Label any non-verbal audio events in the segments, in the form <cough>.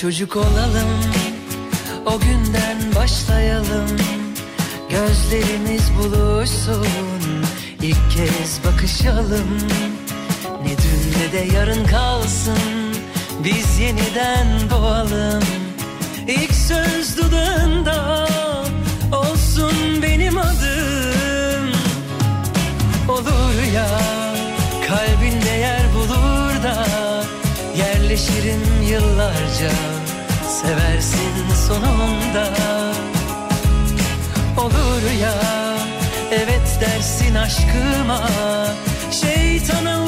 Çocuk olalım O günden başlayalım. Gözlerimiz buluşsun ilk kez bakışalım. Ne dün ne de yarın kalsın Biz yeniden doğalım. İlk söz dudağında Olsun benim adım. Olur ya Kalbinde yer bulur da Yerleşirim yıllarca Seversin sonunda. Olur ya Evet dersin aşkıma. Şeytana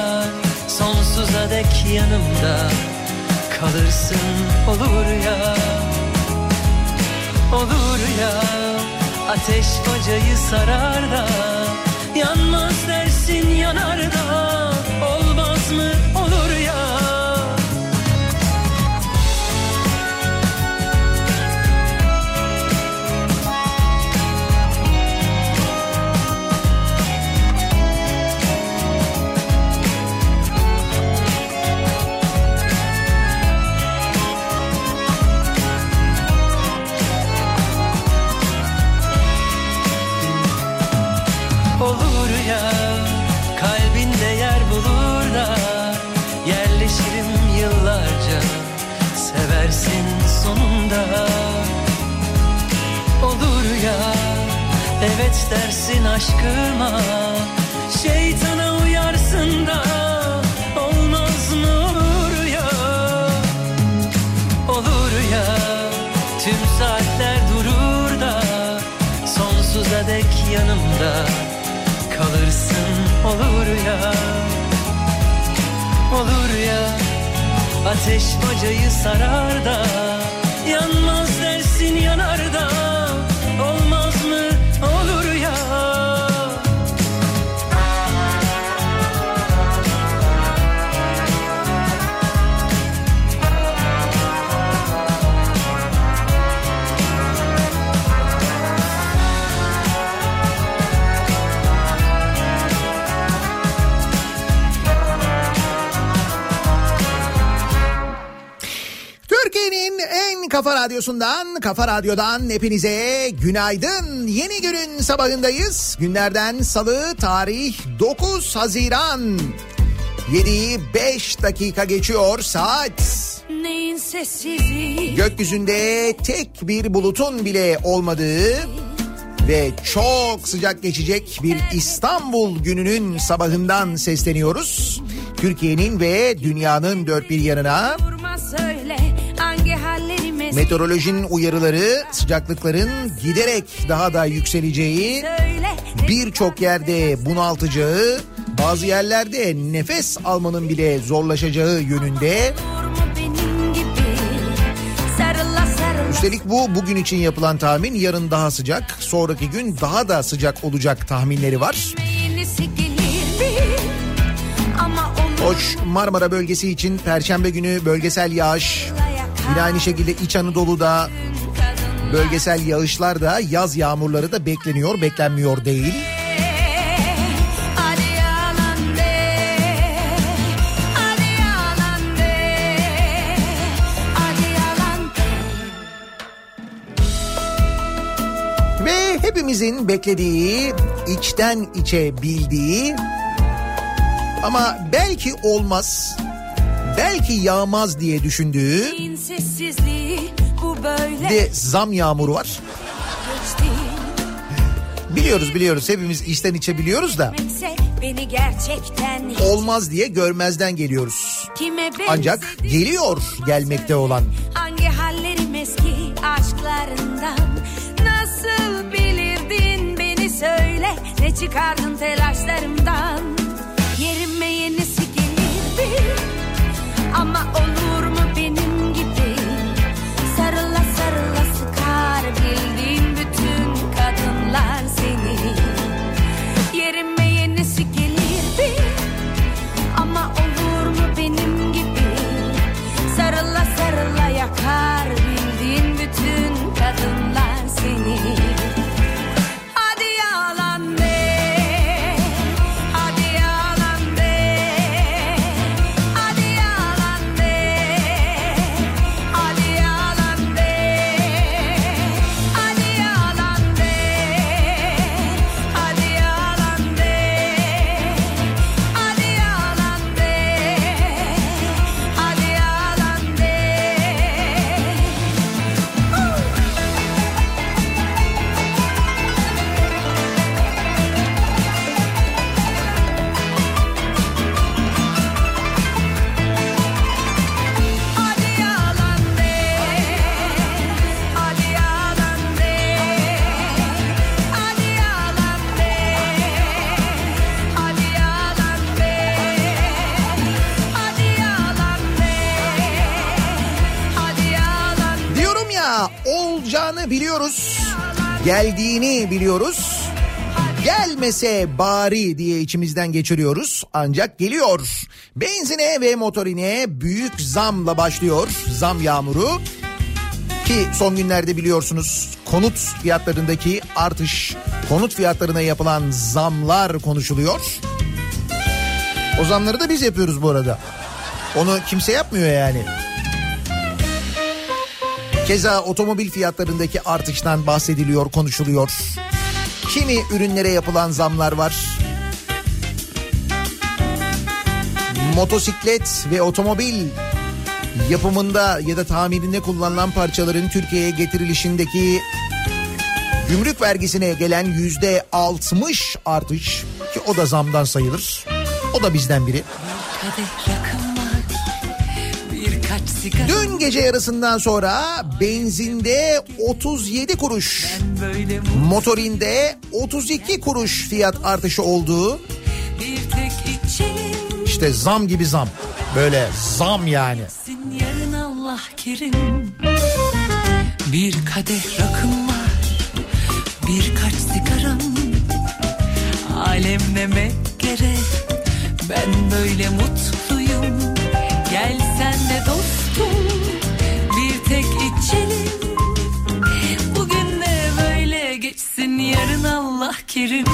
Sonsuza dek yanımda Kalırsın olur ya. Olur ya. Ateş bacayı sarar da Yanmaz dersin yanar da sonunda Olur ya. Evet dersin aşkıma Şeytana uyarsın da olmaz mı olur ya? Olur ya tüm saatler durur da Sonsuza dek yanımda kalırsın olur ya. Olur ya ateş bacayı sarar da Yanmaz dersin yanar kafa radyosundan, kafa radyodan hepinize günaydın. Yeni günün sabahındayız. Günlerden salı tarih 9 Haziran. 7'yi 5 dakika geçiyor saat. Neyin sessizliği Gökyüzünde tek bir bulutun bile olmadığı ve çok sıcak geçecek bir İstanbul gününün sabahından sesleniyoruz. Türkiye'nin ve dünyanın dört bir yanına Durma söyle Meteorolojinin uyarıları sıcaklıkların giderek daha da yükseleceği, birçok yerde bunaltacağı, bazı yerlerde nefes almanın bile zorlaşacağı yönünde. Üstelik bu bugün için yapılan tahmin yarın daha sıcak, sonraki gün daha da sıcak olacak tahminleri var. Hoş Marmara bölgesi için perşembe günü bölgesel yağış, yine aynı şekilde İç Anadolu'da bölgesel yağışlar da yaz yağmurları da bekleniyor, beklenmiyor değil. Ve hepimizin beklediği, içten içe bildiği ama belki olmaz, belki yağmaz diye düşündüğü sessizliği bu böyle bir de zam yağmuru var. Biliyoruz biliyoruz. Hepimiz içten içe biliyoruz da. Beni gerçekten olmaz diye görmezden geliyoruz. Ancak geliyor gelmekte olan. Hangi hallerim eski aşklarından? Nasıl bilirdin beni söyle. Ne çıkardın telaşlarımdan kadınlar seni. Yerime yenisi gelirdi. Ama olur mu benim gibi? Sarıla sarıla yakar biliyoruz. Gelmese bari diye içimizden geçiriyoruz. Ancak geliyor. Benzine ve motorine büyük zamla başlıyor. Zam yağmuru. Ki son günlerde biliyorsunuz konut fiyatlarındaki artış, konut fiyatlarına yapılan zamlar konuşuluyor. O zamları da biz yapıyoruz bu arada. Onu kimse yapmıyor yani. Keza otomobil fiyatlarındaki artıştan bahsediliyor, konuşuluyor. Kimi ürünlere yapılan zamlar var. Motosiklet ve otomobil yapımında ya da tamirinde kullanılan parçaların Türkiye'ye getirilişindeki gümrük vergisine gelen yüzde 60 artış ki o da zamdan sayılır. O da bizden biri. Kadeh gece yarısından sonra benzinde 37 kuruş, motorinde 32 kuruş fiyat artışı olduğu işte zam gibi zam. Böyle zam yani. Yarın Allah kerim Bir kadeh rakım var Birkaç sigaram Alem gerek Ben böyle mutluyum tek içelim. Bugün de böyle geçsin Yarın Allah kerim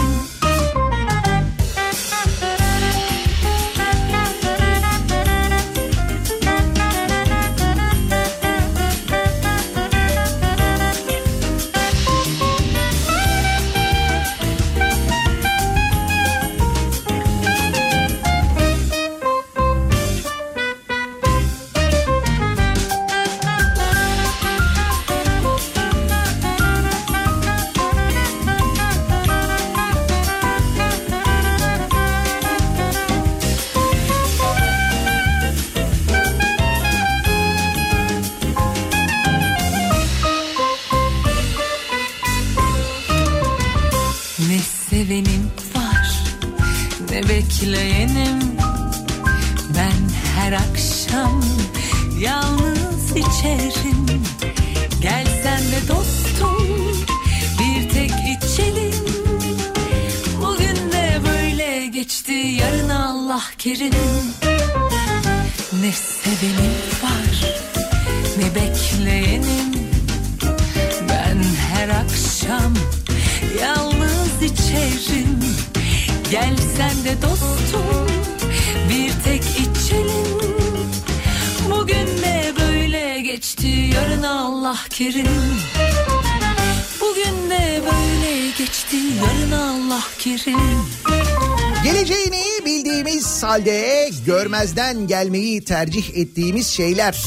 halde görmezden gelmeyi tercih ettiğimiz şeyler.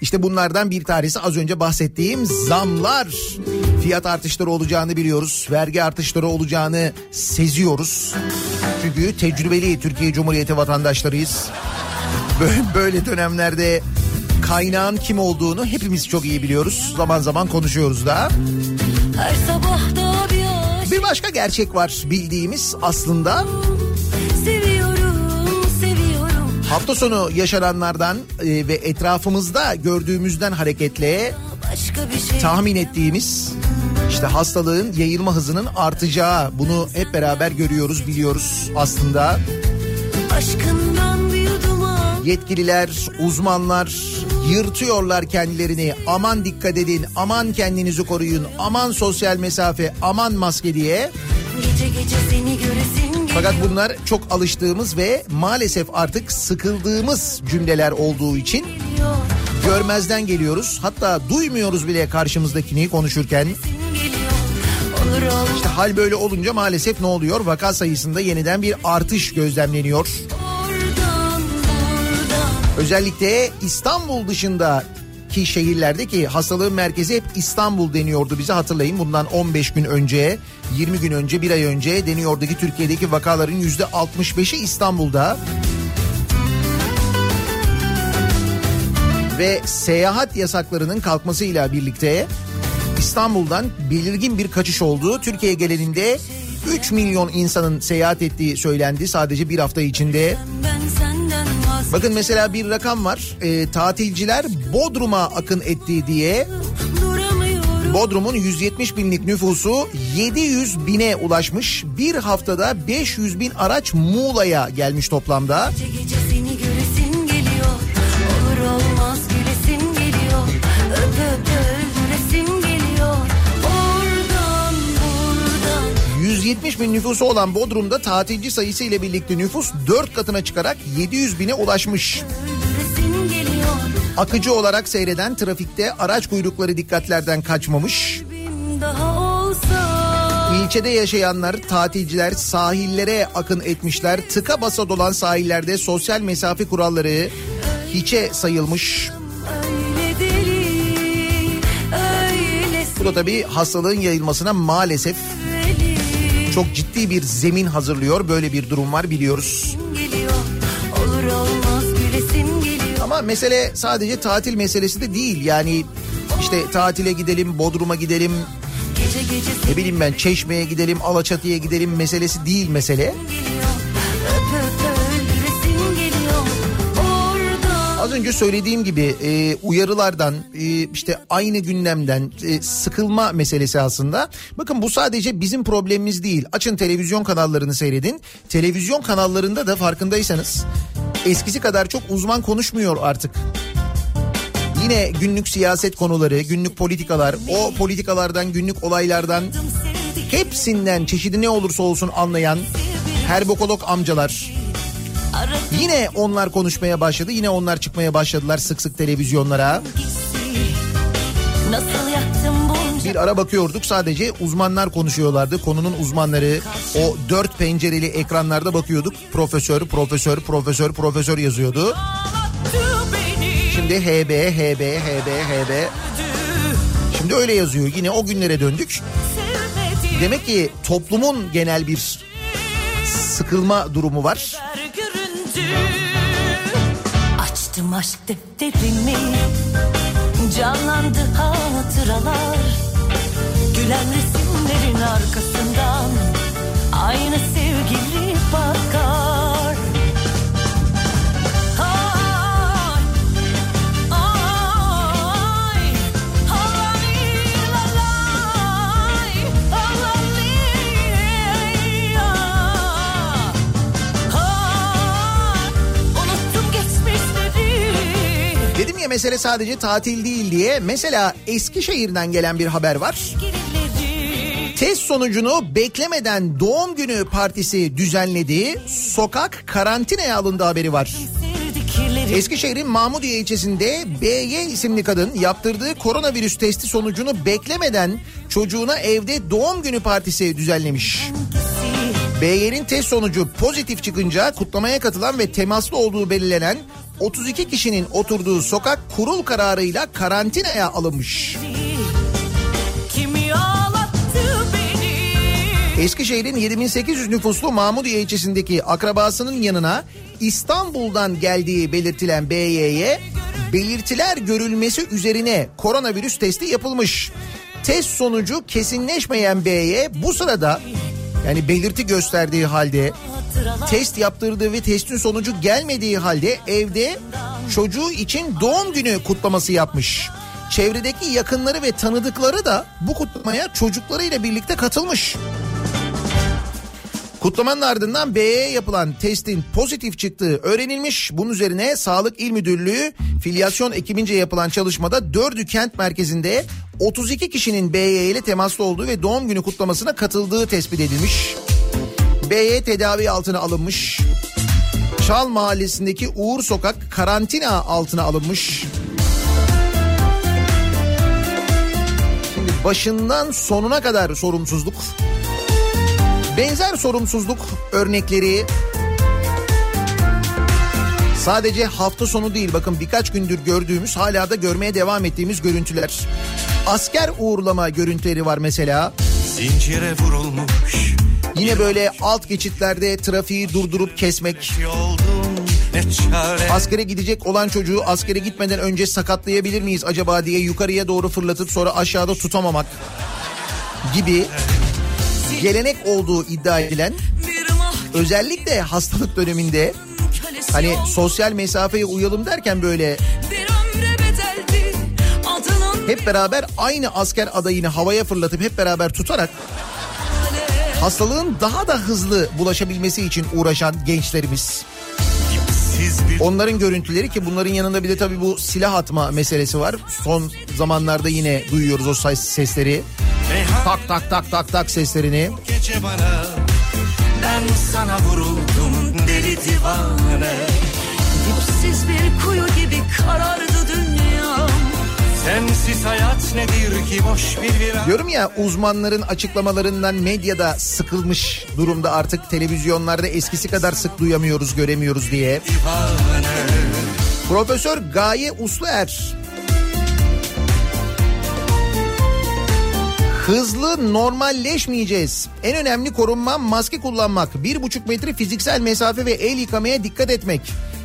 İşte bunlardan bir tanesi az önce bahsettiğim zamlar. Fiyat artışları olacağını biliyoruz. Vergi artışları olacağını seziyoruz. Çünkü tecrübeli Türkiye Cumhuriyeti vatandaşlarıyız. Böyle, dönemlerde kaynağın kim olduğunu hepimiz çok iyi biliyoruz. Zaman zaman konuşuyoruz da. Her sabah da Bir başka gerçek var bildiğimiz aslında. Hafta sonu yaşananlardan e, ve etrafımızda gördüğümüzden hareketle şey tahmin ettiğimiz işte hastalığın yayılma hızının artacağı bunu hep beraber görüyoruz biliyoruz aslında. Yetkililer, uzmanlar yırtıyorlar kendilerini. Aman dikkat edin, aman kendinizi koruyun, aman sosyal mesafe, aman maske diye. Gece gece seni göresin. Fakat bunlar çok alıştığımız ve maalesef artık sıkıldığımız cümleler olduğu için görmezden geliyoruz. Hatta duymuyoruz bile karşımızdakini konuşurken. İşte hal böyle olunca maalesef ne oluyor? Vaka sayısında yeniden bir artış gözlemleniyor. Özellikle İstanbul dışında ki şehirlerde hastalığın merkezi hep İstanbul deniyordu bize hatırlayın bundan 15 gün önce 20 gün önce bir ay önce deniyordu ki Türkiye'deki vakaların yüzde 65'i İstanbul'da ve seyahat yasaklarının kalkmasıyla birlikte İstanbul'dan belirgin bir kaçış oldu. Türkiye genelinde 3 milyon insanın seyahat ettiği söylendi sadece bir hafta içinde. Bakın mesela bir rakam var. Ee, tatilciler Bodrum'a akın ettiği diye. Bodrum'un 170 binlik nüfusu 700 bine ulaşmış. Bir haftada 500 bin araç Muğla'ya gelmiş toplamda. Gece gece seni göresin geliyor. Olur olmaz gülesin geliyor. Öp öp öldüresin geliyor. Oradan buradan. 170 bin nüfusu olan Bodrum'da tatilci sayısı ile birlikte nüfus 4 katına çıkarak 700 bine ulaşmış. Geliyor. Akıcı olarak seyreden trafikte araç kuyrukları dikkatlerden kaçmamış. İlçede yaşayanlar, tatilciler sahillere akın etmişler. Tıka basa dolan sahillerde sosyal mesafe kuralları hiçe sayılmış. Bu da tabii hastalığın yayılmasına maalesef çok ciddi bir zemin hazırlıyor. Böyle bir durum var biliyoruz. geliyor. Olur olmaz. Ama mesele sadece tatil meselesi de değil. Yani işte tatile gidelim, Bodrum'a gidelim, Gece gece ne bileyim ben Çeşme'ye gidelim, Alaçatı'ya gidelim meselesi değil mesele. geliyor. Az önce söylediğim gibi e, uyarılardan e, işte aynı gündemden e, sıkılma meselesi aslında. Bakın bu sadece bizim problemimiz değil. Açın televizyon kanallarını seyredin. Televizyon kanallarında da farkındaysanız eskisi kadar çok uzman konuşmuyor artık. Yine günlük siyaset konuları, günlük politikalar, o politikalardan, günlük olaylardan hepsinden çeşidi ne olursa olsun anlayan herbokolog amcalar, Aradım Yine onlar konuşmaya başladı. Yine onlar çıkmaya başladılar sık sık televizyonlara. Bir ara bakıyorduk sadece uzmanlar konuşuyorlardı. Konunun uzmanları o dört pencereli ekranlarda bakıyorduk. Profesör, profesör, profesör, profesör yazıyordu. Şimdi HB, HB, HB, HB. Şimdi öyle yazıyor. Yine o günlere döndük. Demek ki toplumun genel bir sıkılma durumu var. Açtım aşk defterimi. Canlandı hatıralar. Gülen resimlerin arkasından. Aynı sevgili ya mesele sadece tatil değil diye. Mesela Eskişehir'den gelen bir haber var. Test sonucunu beklemeden doğum günü partisi düzenlediği sokak karantinaya alındı haberi var. Eskişehir'in Mahmudiye ilçesinde BY isimli kadın yaptırdığı koronavirüs testi sonucunu beklemeden çocuğuna evde doğum günü partisi düzenlemiş. BY'nin test sonucu pozitif çıkınca kutlamaya katılan ve temaslı olduğu belirlenen 32 kişinin oturduğu sokak kurul kararıyla karantinaya alınmış. Eskişehir'in 7800 nüfuslu Mahmudiye ilçesindeki akrabasının yanına İstanbul'dan geldiği belirtilen BY'ye belirtiler görülmesi üzerine koronavirüs testi yapılmış. Test sonucu kesinleşmeyen B'ye bu sırada yani belirti gösterdiği halde test yaptırdığı ve testin sonucu gelmediği halde evde çocuğu için doğum günü kutlaması yapmış. Çevredeki yakınları ve tanıdıkları da bu kutlamaya çocuklarıyla birlikte katılmış. Kutlamanın ardından B'ye yapılan testin pozitif çıktığı öğrenilmiş. Bunun üzerine Sağlık İl Müdürlüğü filyasyon ekibince yapılan çalışmada Dördü kent merkezinde 32 kişinin BY ile temaslı olduğu ve doğum günü kutlamasına katıldığı tespit edilmiş. BY tedavi altına alınmış. Çal mahallesindeki Uğur Sokak karantina altına alınmış. Şimdi başından sonuna kadar sorumsuzluk. Benzer sorumsuzluk örnekleri sadece hafta sonu değil bakın birkaç gündür gördüğümüz hala da görmeye devam ettiğimiz görüntüler. Asker uğurlama görüntüleri var mesela. Zincire vurulmuş Yine böyle alt geçitlerde trafiği durdurup kesmek. Askere gidecek olan çocuğu askere gitmeden önce sakatlayabilir miyiz acaba diye yukarıya doğru fırlatıp sonra aşağıda tutamamak gibi gelenek olduğu iddia edilen özellikle hastalık döneminde hani sosyal mesafeye uyalım derken böyle hep beraber aynı asker adayını havaya fırlatıp hep beraber tutarak hastalığın daha da hızlı bulaşabilmesi için uğraşan gençlerimiz. Onların görüntüleri ki bunların yanında bir de tabii bu silah atma meselesi var. Son zamanlarda yine duyuyoruz o ses- sesleri. Tak tak tak tak tak seslerini. gece bana Ben sana vuruldum deli divane Dipsiz bir kuyu gibi karardı dünyam Sensiz hayat nedir ki boş bir viran Diyorum ya uzmanların açıklamalarından medyada sıkılmış durumda artık televizyonlarda eskisi kadar sık duyamıyoruz göremiyoruz diye. divane Profesör Gaye Usluer Hızlı normalleşmeyeceğiz. En önemli korunma maske kullanmak. Bir buçuk metre fiziksel mesafe ve el yıkamaya dikkat etmek.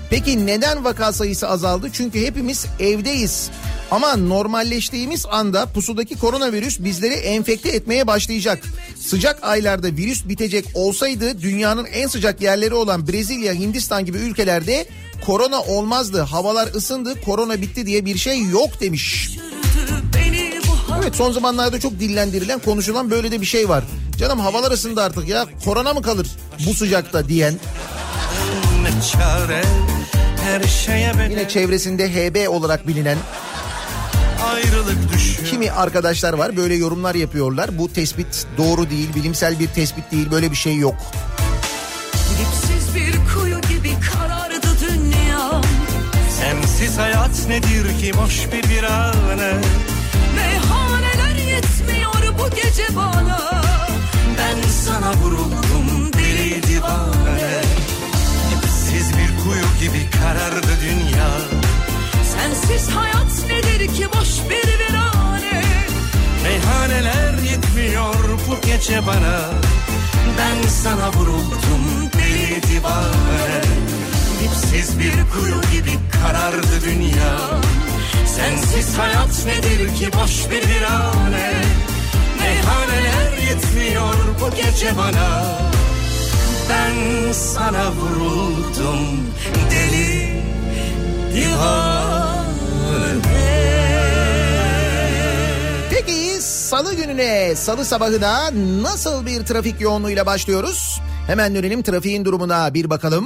Peki neden vaka sayısı azaldı? Çünkü hepimiz evdeyiz. Ama normalleştiğimiz anda pusudaki koronavirüs bizleri enfekte etmeye başlayacak. Sıcak aylarda virüs bitecek olsaydı dünyanın en sıcak yerleri olan Brezilya, Hindistan gibi ülkelerde korona olmazdı. Havalar ısındı, korona bitti diye bir şey yok demiş. Evet son zamanlarda çok dillendirilen konuşulan böyle de bir şey var. Canım havalar ısındı artık ya korona mı kalır bu sıcakta diyen. ne çare Her şeye bedel Yine çevresinde HB olarak bilinen kimi arkadaşlar var böyle yorumlar yapıyorlar. Bu tespit doğru değil bilimsel bir tespit değil böyle bir şey yok. dipsiz bir kuyu gibi karardı dünyam Sensiz hayat nedir ki boş bir virane yetmiyor bu gece bana. Ben sana vuruldum deli divane. Dipsiz bir kuyu gibi karardı dünya. Sensiz hayat nedir ki boş bir virane Meyhaneler yetmiyor bu gece bana. Ben sana vuruldum deli divane. Dipsiz bir kuyu gibi karardı dünya Sensiz hayat nedir ki boş bir virane Meyhaneler yetmiyor bu gece bana Ben sana vuruldum deli divane Peki salı gününe salı sabahına nasıl bir trafik yoğunluğuyla başlıyoruz? Hemen dönelim trafiğin durumuna bir bakalım.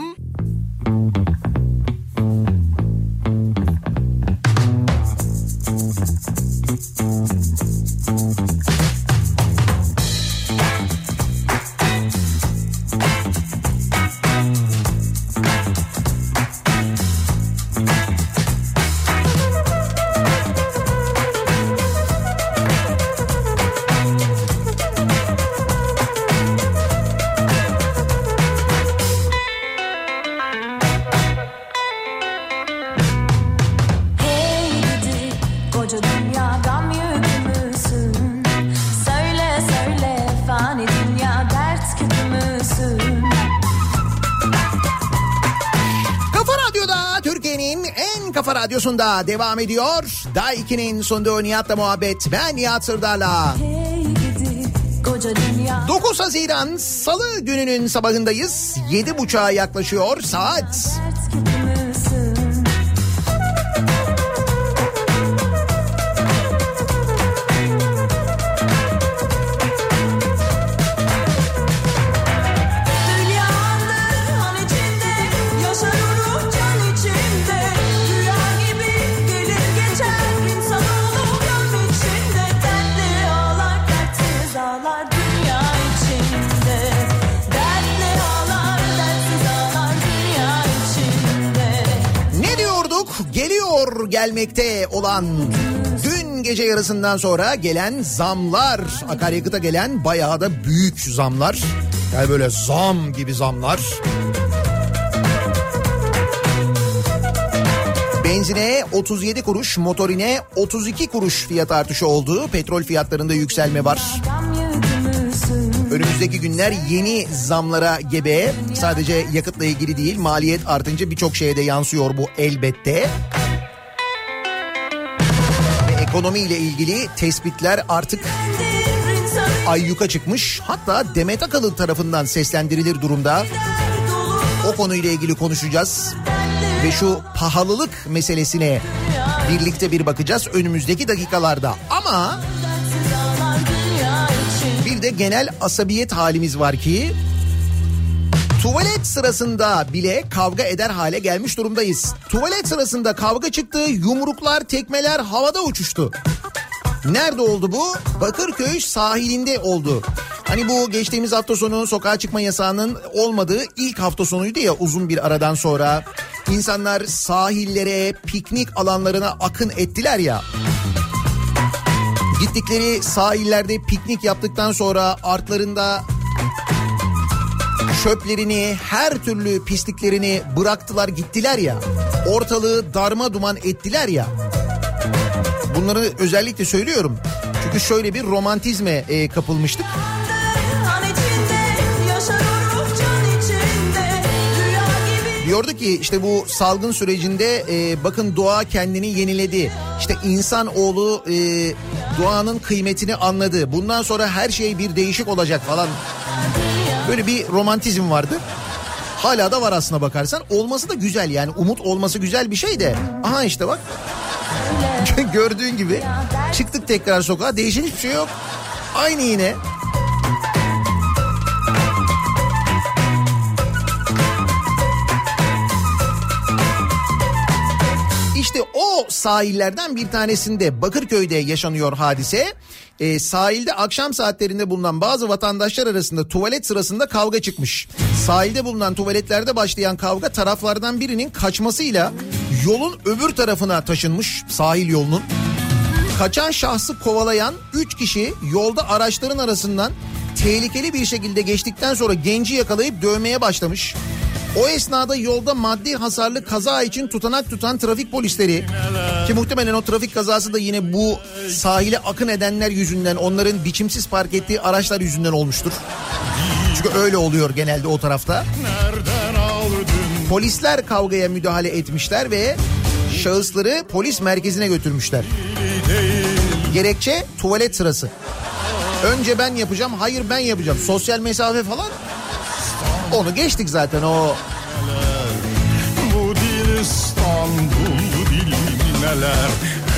Radyosu'nda devam ediyor. Daiki'nin sunduğu Nihat'la muhabbet. Ben Nihat Sırdar'la. Koca dünya 9 Haziran Salı gününün sabahındayız. 7.30'a yaklaşıyor saat. Gelmekte olan dün gece yarısından sonra gelen zamlar. Akaryakıta gelen bayağı da büyük zamlar. Yani böyle zam gibi zamlar. Benzine 37 kuruş, motorine 32 kuruş fiyat artışı oldu. Petrol fiyatlarında yükselme var. Önümüzdeki günler yeni zamlara gebe. Sadece yakıtla ilgili değil, maliyet artınca birçok şeye de yansıyor bu elbette. Ve ekonomiyle ilgili tespitler artık insan ayyuka çıkmış. Hatta Demet Akalın tarafından seslendirilir durumda. O konuyla ilgili konuşacağız. Ve şu pahalılık meselesine birlikte bir bakacağız önümüzdeki dakikalarda. Ama Bir de genel asabiyet halimiz var ki tuvalet sırasında bile kavga eder hale gelmiş durumdayız. Tuvalet sırasında kavga çıktı, yumruklar, tekmeler havada uçuştu. Nerede oldu bu? Bakırköy sahilinde oldu. Hani bu geçtiğimiz hafta sonu sokağa çıkma yasağının olmadığı ilk hafta sonuydu ya uzun bir aradan sonra. İnsanlar sahillere, piknik alanlarına akın ettiler ya. Gittikleri sahillerde piknik yaptıktan sonra artlarında çöplerini, her türlü pisliklerini bıraktılar gittiler ya. Ortalığı darma duman ettiler ya. Bunları özellikle söylüyorum. Çünkü şöyle bir romantizme e, kapılmıştık. Diyordu ki işte bu salgın sürecinde e, bakın doğa kendini yeniledi. İşte insan oğlu e, doğanın kıymetini anladı. Bundan sonra her şey bir değişik olacak falan. Böyle bir romantizm vardı. Hala da var aslına bakarsan. Olması da güzel yani umut olması güzel bir şey de. Aha işte bak. <laughs> Gördüğün gibi çıktık tekrar sokağa değişen hiçbir şey yok. Aynı yine. İşte o sahillerden bir tanesinde Bakırköy'de yaşanıyor hadise. Ee, sahilde akşam saatlerinde bulunan bazı vatandaşlar arasında tuvalet sırasında kavga çıkmış. Sahilde bulunan tuvaletlerde başlayan kavga taraflardan birinin kaçmasıyla yolun öbür tarafına taşınmış sahil yolunun. Kaçan şahsı kovalayan 3 kişi yolda araçların arasından tehlikeli bir şekilde geçtikten sonra genci yakalayıp dövmeye başlamış. O esnada yolda maddi hasarlı kaza için tutanak tutan trafik polisleri ki muhtemelen o trafik kazası da yine bu sahile akın edenler yüzünden onların biçimsiz park ettiği araçlar yüzünden olmuştur. Çünkü öyle oluyor genelde o tarafta. Polisler kavgaya müdahale etmişler ve şahısları polis merkezine götürmüşler. Gerekçe tuvalet sırası. Önce ben yapacağım, hayır ben yapacağım. Sosyal mesafe falan. Onu geçtik zaten o. Bu dil İstanbul dil neler?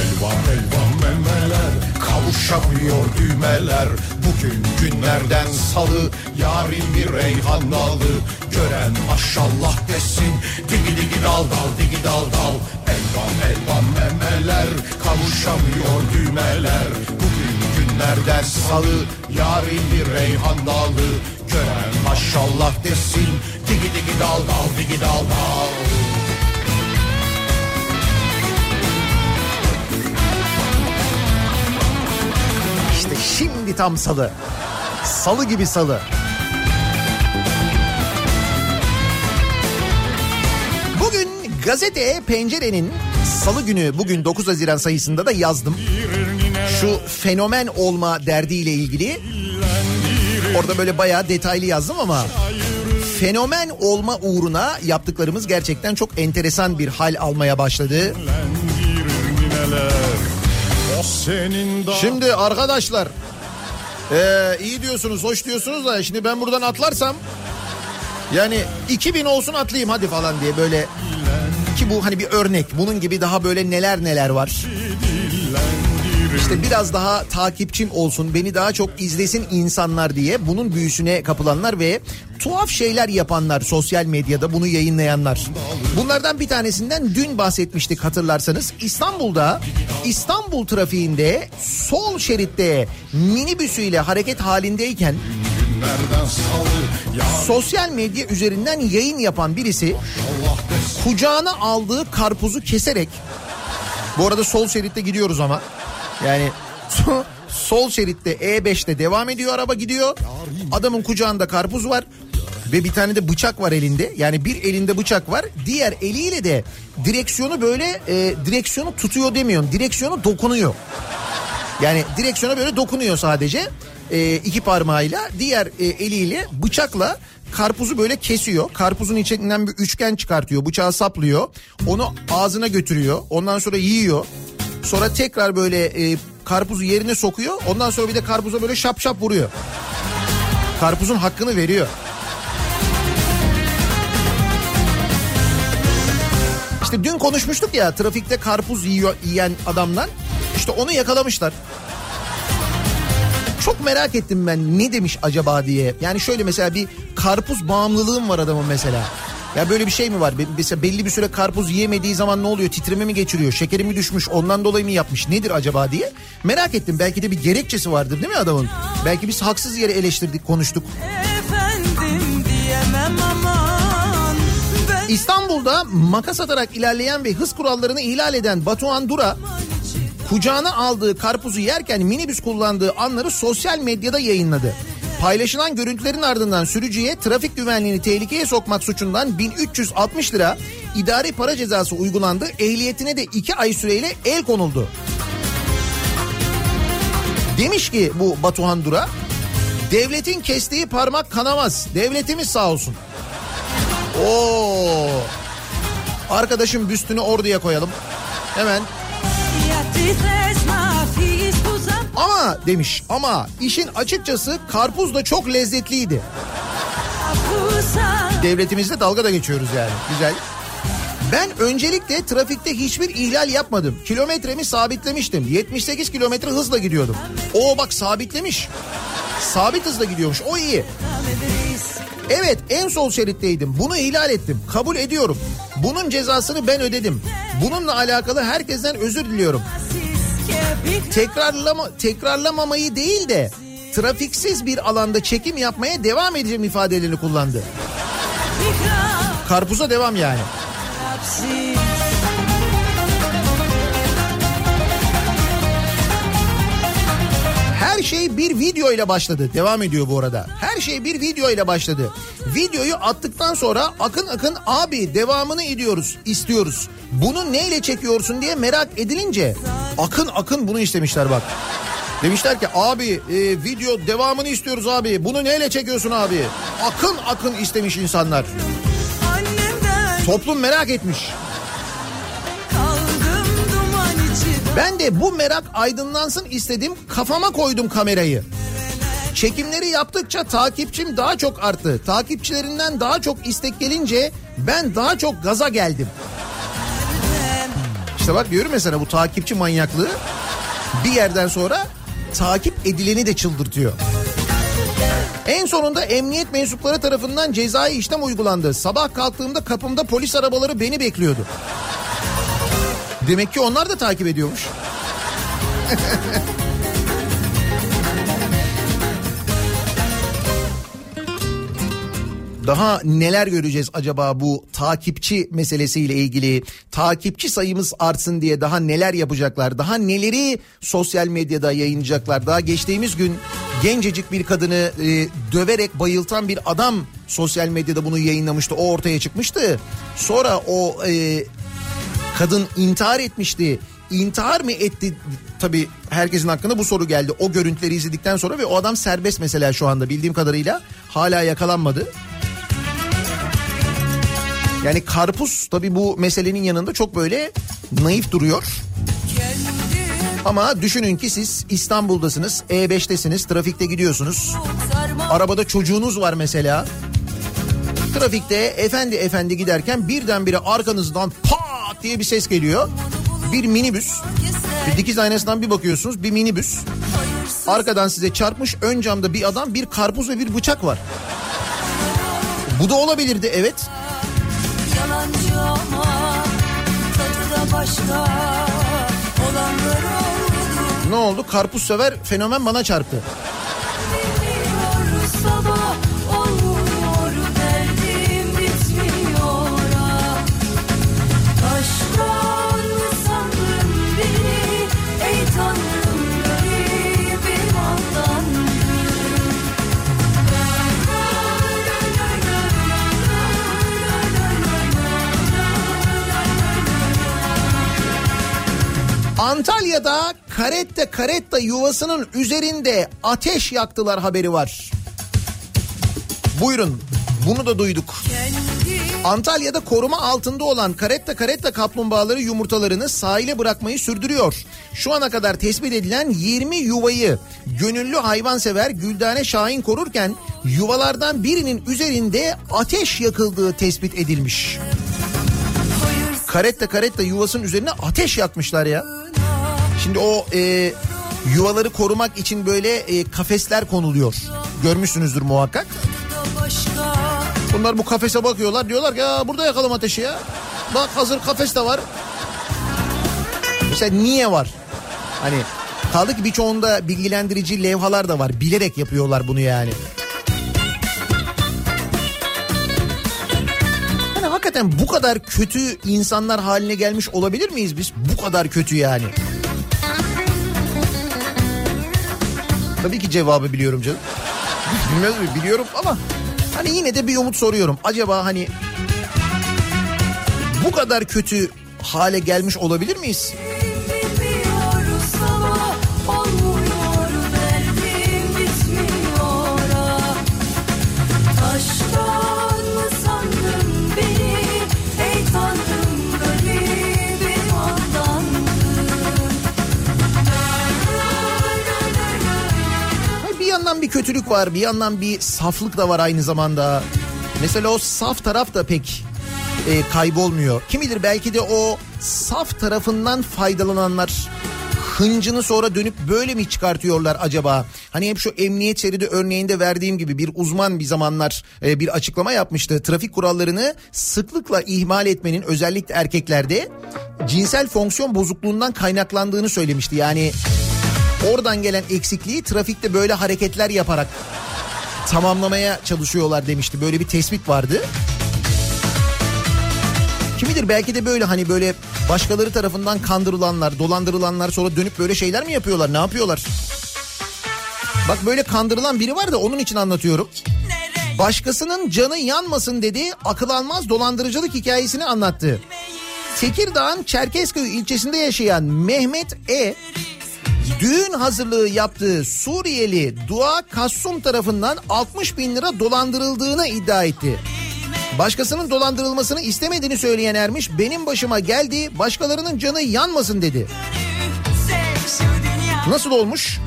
Elvan elvan memeler Kavuşamıyor düğmeler. Bugün günlerden salı Yarın bir reyhan dalı. Gören maşallah desin Digi digi dal dal digi dal dal. Elvan elvan memeler Kavuşamıyor düğmeler günlerden salı Yarın bir reyhan dalı Gören maşallah desin Digi digi dal dal digi dal dal İşte şimdi tam salı. Salı gibi salı. Bugün gazete Pencere'nin salı günü bugün 9 Haziran sayısında da yazdım. Şu fenomen olma derdiyle ilgili. Orada böyle bayağı detaylı yazdım ama fenomen olma uğruna yaptıklarımız gerçekten çok enteresan bir hal almaya başladı. Şimdi arkadaşlar ee, iyi diyorsunuz hoş diyorsunuz da şimdi ben buradan atlarsam yani 2000 olsun atlayayım hadi falan diye böyle ki bu hani bir örnek bunun gibi daha böyle neler neler var. İşte biraz daha takipçim olsun, beni daha çok izlesin insanlar diye bunun büyüsüne kapılanlar ve tuhaf şeyler yapanlar sosyal medyada bunu yayınlayanlar. Bunlardan bir tanesinden dün bahsetmiştik hatırlarsanız. İstanbul'da İstanbul trafiğinde sol şeritte minibüsüyle hareket halindeyken sosyal medya üzerinden yayın yapan birisi kucağına aldığı karpuzu keserek bu arada sol şeritte gidiyoruz ama yani so- sol şeritte E5'te devam ediyor araba gidiyor. Adamın kucağında karpuz var ve bir tane de bıçak var elinde. Yani bir elinde bıçak var diğer eliyle de direksiyonu böyle e, direksiyonu tutuyor demiyorum direksiyonu dokunuyor. Yani direksiyona böyle dokunuyor sadece e, iki parmağıyla. Diğer e, eliyle bıçakla karpuzu böyle kesiyor. Karpuzun içinden bir üçgen çıkartıyor bıçağı saplıyor. Onu ağzına götürüyor ondan sonra yiyor. Sonra tekrar böyle e, karpuzu yerine sokuyor ondan sonra bir de karpuza böyle şap şap vuruyor. Karpuzun hakkını veriyor. İşte dün konuşmuştuk ya trafikte karpuz yiyor, yiyen adamdan. İşte onu yakalamışlar. Çok merak ettim ben ne demiş acaba diye. Yani şöyle mesela bir karpuz bağımlılığım var adamın mesela. Ya böyle bir şey mi var? Mesela belli bir süre karpuz yiyemediği zaman ne oluyor? Titreme mi geçiriyor? Şekeri mi düşmüş? Ondan dolayı mı yapmış? Nedir acaba diye. Merak ettim. Belki de bir gerekçesi vardır değil mi adamın? Belki biz haksız yere eleştirdik, konuştuk. Efendim diyemem aman Ben İstanbul'da makas atarak ilerleyen ve hız kurallarını ihlal eden Batuhan Dura kucağına aldığı karpuzu yerken minibüs kullandığı anları sosyal medyada yayınladı. Paylaşılan görüntülerin ardından sürücüye trafik güvenliğini tehlikeye sokmak suçundan 1360 lira idari para cezası uygulandı. Ehliyetine de 2 ay süreyle el konuldu. Demiş ki bu Batuhan Dura, devletin kestiği parmak kanamaz. Devletimiz sağ olsun. Oo. Arkadaşım büstünü orduya koyalım. Hemen ja ama demiş ama işin açıkçası karpuz da çok lezzetliydi. Devletimizde dalga da geçiyoruz yani. Güzel. Ben öncelikle trafikte hiçbir ihlal yapmadım. Kilometremi sabitlemiştim. 78 kilometre hızla gidiyordum. O bak sabitlemiş. Sabit hızla gidiyormuş. O iyi. Evet en sol şeritteydim. Bunu ihlal ettim. Kabul ediyorum. Bunun cezasını ben ödedim. Bununla alakalı herkesten özür diliyorum. Tekrarlama, tekrarlamamayı değil de trafiksiz bir alanda çekim yapmaya devam edeceğim ifadelerini kullandı. Karpuza devam yani. Her şey bir video ile başladı. Devam ediyor bu arada. Her şey bir video ile başladı. Videoyu attıktan sonra akın akın abi devamını ediyoruz, istiyoruz. Bunu neyle çekiyorsun diye merak edilince akın akın bunu istemişler bak. Demişler ki abi e, video devamını istiyoruz abi. Bunu neyle çekiyorsun abi? Akın akın istemiş insanlar. Toplum merak etmiş. Ben de bu merak aydınlansın istedim kafama koydum kamerayı. Çekimleri yaptıkça takipçim daha çok arttı. Takipçilerinden daha çok istek gelince ben daha çok gaza geldim. İşte bak diyorum mesela bu takipçi manyaklığı bir yerden sonra takip edileni de çıldırtıyor. En sonunda emniyet mensupları tarafından cezai işlem uygulandı. Sabah kalktığımda kapımda polis arabaları beni bekliyordu. Demek ki onlar da takip ediyormuş. Daha neler göreceğiz acaba bu takipçi meselesiyle ilgili? Takipçi sayımız artsın diye daha neler yapacaklar? Daha neleri sosyal medyada yayınlayacaklar? Daha geçtiğimiz gün gencecik bir kadını e, döverek bayıltan bir adam sosyal medyada bunu yayınlamıştı. O ortaya çıkmıştı. Sonra o e, kadın intihar etmişti. İntihar mı etti? Tabii herkesin hakkında bu soru geldi. O görüntüleri izledikten sonra ve o adam serbest mesela şu anda bildiğim kadarıyla hala yakalanmadı. Yani karpuz tabii bu meselenin yanında çok böyle naif duruyor. Ama düşünün ki siz İstanbul'dasınız, E5'tesiniz, trafikte gidiyorsunuz. Arabada çocuğunuz var mesela. Trafikte efendi efendi giderken birdenbire arkanızdan pat diye bir ses geliyor. Bir minibüs. Bir dikiz aynasından bir bakıyorsunuz bir minibüs. Arkadan size çarpmış ön camda bir adam bir karpuz ve bir bıçak var. Bu da olabilirdi evet. Yalancı ama tadı da başka olanlar oldu. Ne oldu? Karpuz sever fenomen bana çarptı. Antalya'da karetta karetta yuvasının üzerinde ateş yaktılar haberi var. Buyurun bunu da duyduk. Antalya'da koruma altında olan karetta karetta kaplumbağaları yumurtalarını sahile bırakmayı sürdürüyor. Şu ana kadar tespit edilen 20 yuvayı gönüllü hayvansever Güldane Şahin korurken yuvalardan birinin üzerinde ateş yakıldığı tespit edilmiş. Karetta karetta yuvasının üzerine ateş yakmışlar ya. Şimdi o e, yuvaları korumak için böyle e, kafesler konuluyor. Görmüşsünüzdür muhakkak. Bunlar bu kafese bakıyorlar diyorlar ki ya burada yakalım ateşi ya. Bak hazır kafes de var. Mesela niye var? Hani kaldı ki birçoğunda bilgilendirici levhalar da var. Bilerek yapıyorlar bunu yani. Hakikaten bu kadar kötü insanlar haline gelmiş olabilir miyiz biz? Bu kadar kötü yani. Tabii ki cevabı biliyorum canım. Bilmez mi? Biliyorum ama hani yine de bir umut soruyorum. Acaba hani bu kadar kötü hale gelmiş olabilir miyiz? Kötülük var, bir yandan bir saflık da var aynı zamanda. Mesela o saf taraf da pek e, kaybolmuyor. Kim bilir belki de o saf tarafından faydalananlar hıncını sonra dönüp böyle mi çıkartıyorlar acaba? Hani hep şu emniyet şeridi örneğinde verdiğim gibi bir uzman bir zamanlar e, bir açıklama yapmıştı. Trafik kurallarını sıklıkla ihmal etmenin özellikle erkeklerde cinsel fonksiyon bozukluğundan kaynaklandığını söylemişti. Yani Oradan gelen eksikliği trafikte böyle hareketler yaparak tamamlamaya çalışıyorlar demişti. Böyle bir tespit vardı. Kim bilir belki de böyle hani böyle başkaları tarafından kandırılanlar, dolandırılanlar sonra dönüp böyle şeyler mi yapıyorlar? Ne yapıyorlar? Bak böyle kandırılan biri var da onun için anlatıyorum. Başkasının canı yanmasın dedi akıl almaz dolandırıcılık hikayesini anlattı. Tekirdağ'ın Çerkezköy ilçesinde yaşayan Mehmet E düğün hazırlığı yaptığı Suriyeli Dua Kassum tarafından 60 bin lira dolandırıldığını iddia etti. Başkasının dolandırılmasını istemediğini söyleyen Ermiş benim başıma geldi başkalarının canı yanmasın dedi. Nasıl olmuş?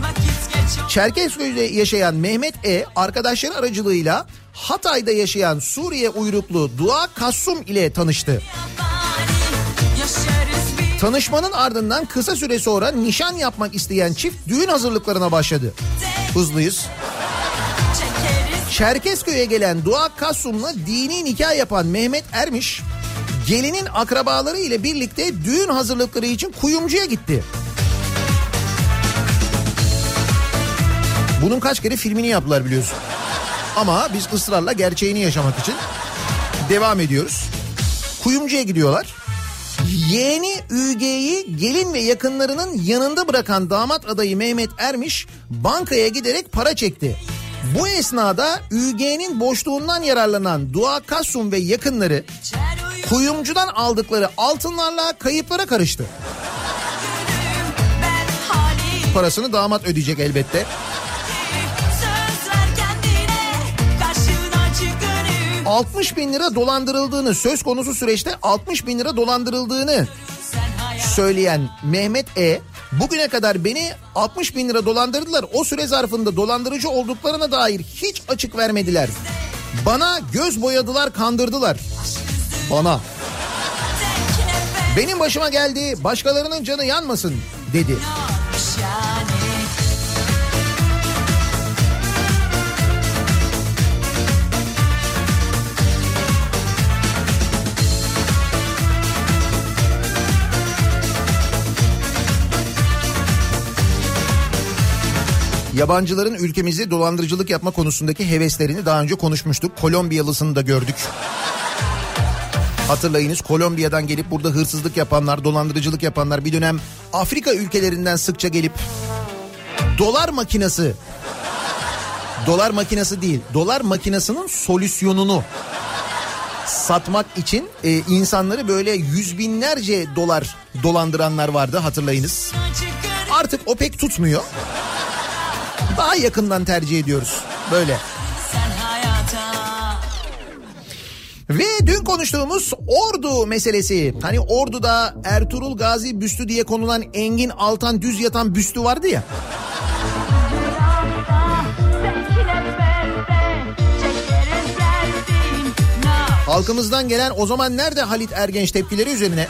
Çerkezköy'de yaşayan Mehmet E arkadaşları aracılığıyla Hatay'da yaşayan Suriye uyruklu Dua Kassum ile tanıştı. Tanışmanın ardından kısa süre sonra nişan yapmak isteyen çift düğün hazırlıklarına başladı. Hızlıyız. Çerkezköy'e gelen Dua Kasum'la dini nikah yapan Mehmet Ermiş, gelinin akrabaları ile birlikte düğün hazırlıkları için kuyumcuya gitti. Bunun kaç kere filmini yaptılar biliyorsun. Ama biz ısrarla gerçeğini yaşamak için devam ediyoruz. Kuyumcuya gidiyorlar. Yeğeni Üge'yi gelin ve yakınlarının yanında bırakan damat adayı Mehmet Ermiş bankaya giderek para çekti. Bu esnada Üge'nin boşluğundan yararlanan Dua Kasum ve yakınları kuyumcudan aldıkları altınlarla kayıplara karıştı. Parasını damat ödeyecek elbette. 60 bin lira dolandırıldığını söz konusu süreçte 60 bin lira dolandırıldığını söyleyen Mehmet E bugüne kadar beni 60 bin lira dolandırdılar. O süre zarfında dolandırıcı olduklarına dair hiç açık vermediler. Bana göz boyadılar kandırdılar. Bana. Benim başıma geldi başkalarının canı yanmasın dedi. Yabancıların ülkemizi dolandırıcılık yapma konusundaki heveslerini daha önce konuşmuştuk. Kolombiyalısını da gördük. Hatırlayınız Kolombiya'dan gelip burada hırsızlık yapanlar, dolandırıcılık yapanlar bir dönem Afrika ülkelerinden sıkça gelip dolar makinesi dolar makinesi değil, dolar makinesinin solüsyonunu satmak için e, insanları böyle yüz binlerce dolar dolandıranlar vardı hatırlayınız. Artık o pek tutmuyor. Daha yakından tercih ediyoruz. Böyle. Ve dün konuştuğumuz Ordu meselesi. Hani Ordu'da Ertuğrul Gazi büstü diye konulan Engin Altan düz yatan büstü vardı ya. Halkımızdan gelen o zaman nerede Halit Ergenç tepkileri üzerine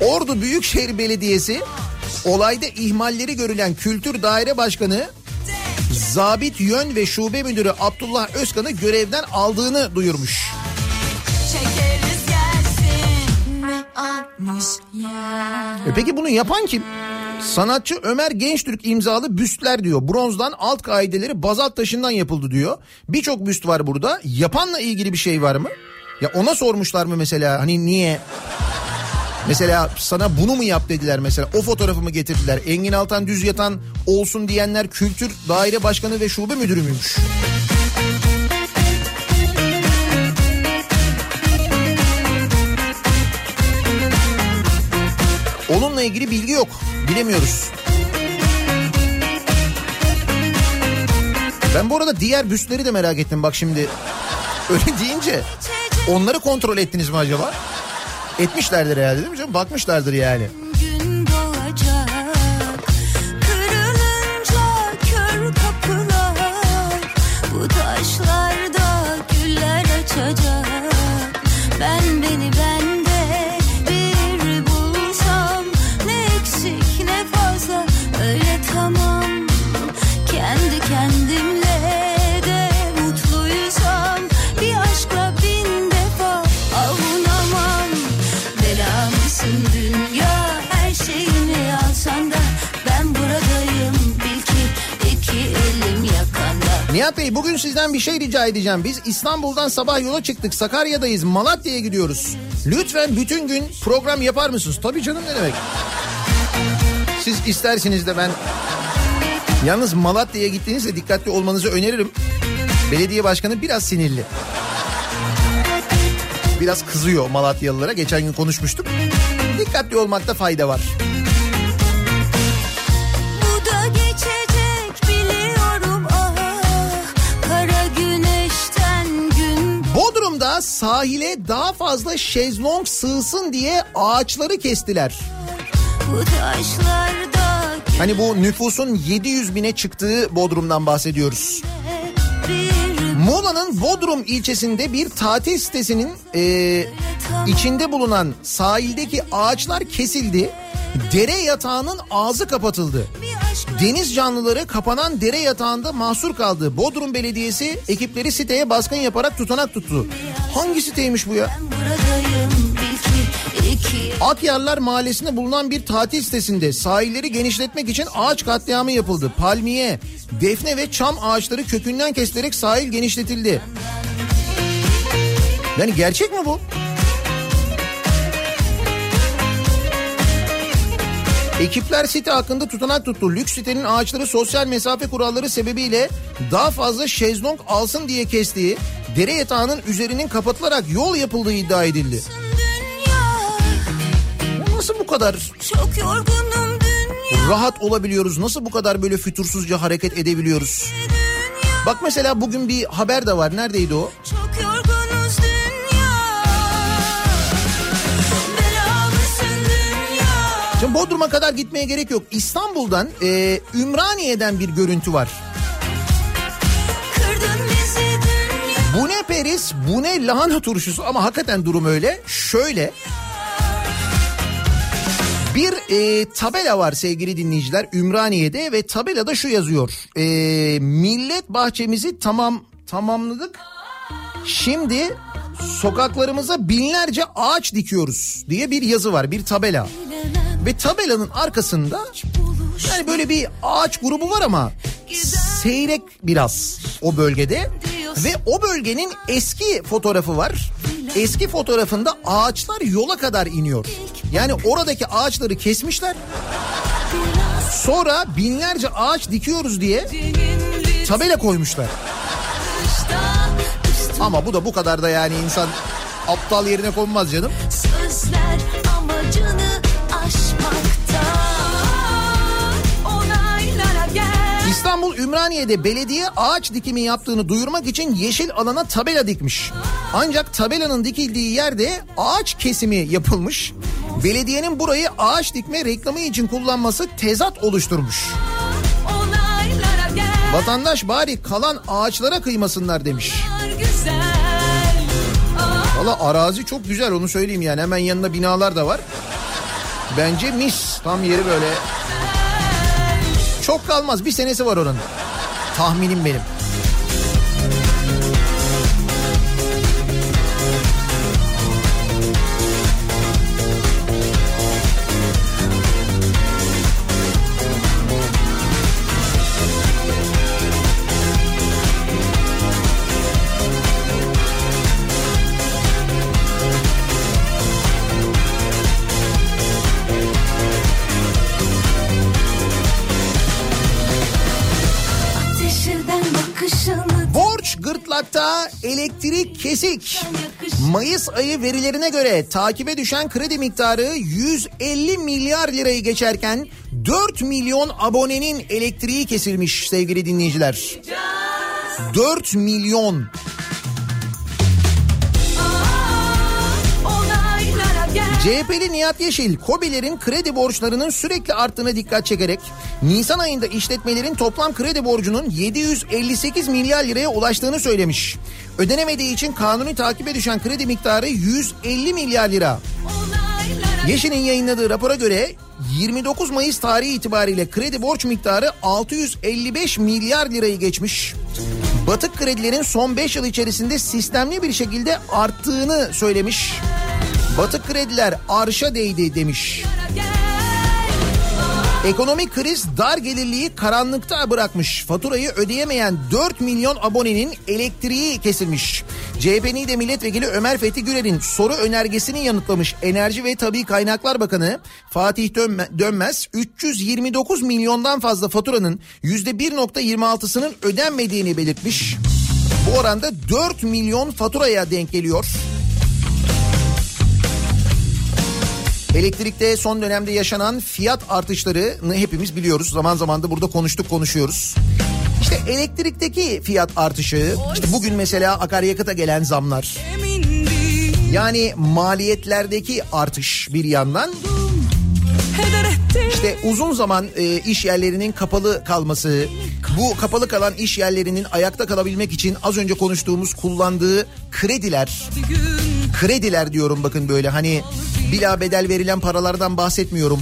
Ordu Büyükşehir Belediyesi olayda ihmalleri görülen Kültür Daire Başkanı Zabit Yön ve Şube Müdürü Abdullah Özkan'ı görevden aldığını duyurmuş. E peki bunu yapan kim? Sanatçı Ömer Gençtürk imzalı büstler diyor. Bronzdan alt kaideleri bazalt taşından yapıldı diyor. Birçok büst var burada. Yapanla ilgili bir şey var mı? Ya ona sormuşlar mı mesela hani niye? Mesela sana bunu mu yap dediler mesela o fotoğrafı mı getirdiler? Engin Altan düz yatan olsun diyenler kültür daire başkanı ve şube müdürü müymüş? Onunla ilgili bilgi yok. Bilemiyoruz. Ben bu arada diğer büstleri de merak ettim bak şimdi. Öyle deyince onları kontrol ettiniz mi acaba? Etmişlerdir herhalde değil mi canım? Bakmışlardır yani. Nihat Bey bugün sizden bir şey rica edeceğim. Biz İstanbul'dan sabah yola çıktık. Sakarya'dayız. Malatya'ya gidiyoruz. Lütfen bütün gün program yapar mısınız? Tabii canım ne demek. Siz isterseniz de ben... Yalnız Malatya'ya gittiğinizde dikkatli olmanızı öneririm. Belediye başkanı biraz sinirli. Biraz kızıyor Malatyalılara. Geçen gün konuşmuştuk. Dikkatli olmakta fayda var. Sahile daha fazla şezlong sığsın diye ağaçları kestiler. Bu taşlarda Hani bu nüfusun 700 bine çıktığı Bodrum'dan bahsediyoruz. Muğla'nın Bodrum ilçesinde bir tatil sitesinin e, içinde bulunan sahildeki ağaçlar kesildi. Dere yatağının ağzı kapatıldı. Deniz canlıları kapanan dere yatağında mahsur kaldı. Bodrum Belediyesi ekipleri siteye baskın yaparak tutanak tuttu. Hangi siteymiş bu ya? Akyarlar Mahallesi'nde bulunan bir tatil sitesinde sahilleri genişletmek için ağaç katliamı yapıldı. Palmiye, defne ve çam ağaçları kökünden kesilerek sahil genişletildi. Yani gerçek mi bu? Ekipler site hakkında tutanak tuttu. Lüks sitenin ağaçları sosyal mesafe kuralları sebebiyle daha fazla şezlong alsın diye kestiği dere yatağının üzerinin kapatılarak yol yapıldığı iddia edildi. Nasıl bu kadar Çok yorgunum dünya rahat olabiliyoruz? Nasıl bu kadar böyle fütursuzca hareket edebiliyoruz? dünya Bak mesela bugün bir haber de var. Neredeydi o? Çok Şimdi Bodrum'a kadar gitmeye gerek yok. İstanbul'dan e, Ümraniye'den bir görüntü var. Bu ne peris, bu ne lahana turşusu ama hakikaten durum öyle. Şöyle. Bir e, tabela var sevgili dinleyiciler Ümraniye'de ve tabelada şu yazıyor. E, millet bahçemizi tamam tamamladık. Şimdi sokaklarımıza binlerce ağaç dikiyoruz diye bir yazı var bir tabela. Ve tabelanın arkasında yani böyle bir ağaç grubu var ama seyrek biraz o bölgede. Ve o bölgenin eski fotoğrafı var. Eski fotoğrafında ağaçlar yola kadar iniyor. Yani oradaki ağaçları kesmişler. Sonra binlerce ağaç dikiyoruz diye tabela koymuşlar. Ama bu da bu kadar da yani insan aptal yerine konmaz canım. Sözler amacını İstanbul Ümraniye'de belediye ağaç dikimi yaptığını duyurmak için yeşil alana tabela dikmiş. Ancak tabelanın dikildiği yerde ağaç kesimi yapılmış. Belediyenin burayı ağaç dikme reklamı için kullanması tezat oluşturmuş. Vatandaş bari kalan ağaçlara kıymasınlar demiş. Valla arazi çok güzel onu söyleyeyim yani hemen yanında binalar da var. Bence mis tam yeri böyle. Çok kalmaz bir senesi var oranın. Tahminim benim. Gırtlakta, elektrik kesik. Mayıs ayı verilerine göre takibe düşen kredi miktarı 150 milyar lirayı geçerken 4 milyon abonenin elektriği kesilmiş sevgili dinleyiciler. 4 milyon. CHP'li Nihat Yeşil, KOBİ'lerin kredi borçlarının sürekli arttığına dikkat çekerek Nisan ayında işletmelerin toplam kredi borcunun 758 milyar liraya ulaştığını söylemiş. Ödenemediği için kanuni takibe düşen kredi miktarı 150 milyar lira. Yeşil'in yayınladığı rapora göre 29 Mayıs tarihi itibariyle kredi borç miktarı 655 milyar lirayı geçmiş. Batık kredilerin son 5 yıl içerisinde sistemli bir şekilde arttığını söylemiş. Batık krediler arşa değdi demiş. Ekonomik kriz dar gelirliği karanlıkta bırakmış. Faturayı ödeyemeyen 4 milyon abonenin elektriği kesilmiş. CHP NİDE Milletvekili Ömer Fethi Gürer'in soru önergesini yanıtlamış Enerji ve Tabi Kaynaklar Bakanı Fatih Dönme- Dönmez 329 milyondan fazla faturanın %1.26'sının ödenmediğini belirtmiş. Bu oranda 4 milyon faturaya denk geliyor. Elektrikte son dönemde yaşanan fiyat artışlarını hepimiz biliyoruz. Zaman zaman da burada konuştuk konuşuyoruz. İşte elektrikteki fiyat artışı, işte bugün mesela akaryakıta gelen zamlar. Yani maliyetlerdeki artış bir yandan işte uzun zaman e, iş yerlerinin kapalı kalması, bu kapalı kalan iş yerlerinin ayakta kalabilmek için az önce konuştuğumuz kullandığı krediler, krediler diyorum bakın böyle hani bila bedel verilen paralardan bahsetmiyorum.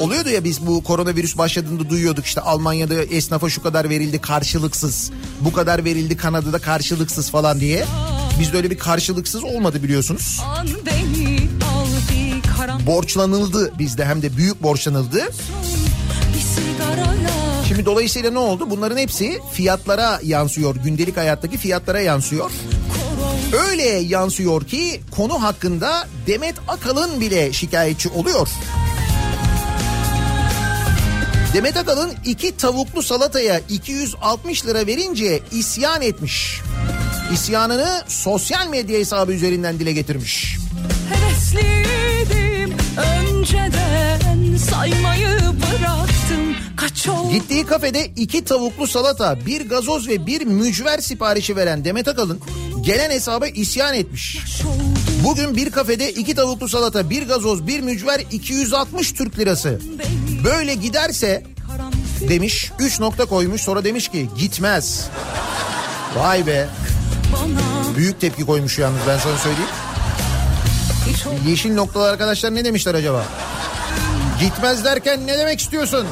Oluyordu ya biz bu koronavirüs başladığında duyuyorduk işte Almanya'da esnafa şu kadar verildi karşılıksız, bu kadar verildi Kanada'da karşılıksız falan diye. Bizde öyle bir karşılıksız olmadı biliyorsunuz. Borçlanıldı bizde hem de büyük borçlanıldı. Şimdi dolayısıyla ne oldu? Bunların hepsi fiyatlara yansıyor. Gündelik hayattaki fiyatlara yansıyor. Öyle yansıyor ki konu hakkında Demet Akalın bile şikayetçi oluyor. Demet Akalın iki tavuklu salataya 260 lira verince isyan etmiş. İsyanını sosyal medya hesabı üzerinden dile getirmiş. Hevesliydim önceden saymayı ol- Gittiği kafede iki tavuklu salata, bir gazoz ve bir mücver siparişi veren Demet Akalın gelen hesaba isyan etmiş. Bugün bir kafede iki tavuklu salata, bir gazoz, bir mücver 260 Türk lirası. Böyle giderse demiş 3 nokta koymuş sonra demiş ki gitmez. Vay be. Büyük tepki koymuş yalnız ben sana söyleyeyim. Yeşil noktalı arkadaşlar ne demişler acaba? Gitmez derken ne demek istiyorsun?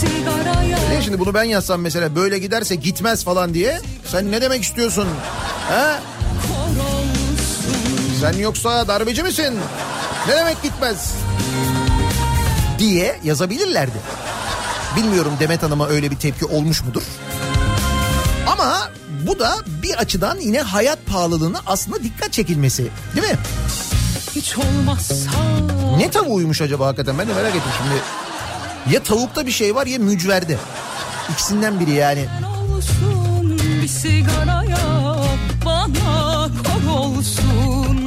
Sigaraya Ne şimdi bunu ben yazsam mesela böyle giderse gitmez falan diye. Sen ne demek istiyorsun? Olsun. Sen yoksa darbeci misin? Ne demek gitmez? Diye yazabilirlerdi. Bilmiyorum Demet Hanım'a öyle bir tepki olmuş mudur? Ama bu da bir açıdan yine hayat pahalılığına aslında dikkat çekilmesi. Değil mi? Hiç olmazsa Ne tavuğuymuş acaba hakikaten ben de merak ettim şimdi. Ya tavukta bir şey var ya mücverde. İkisinden biri yani. olsun bir sigaraya bana kor olsun.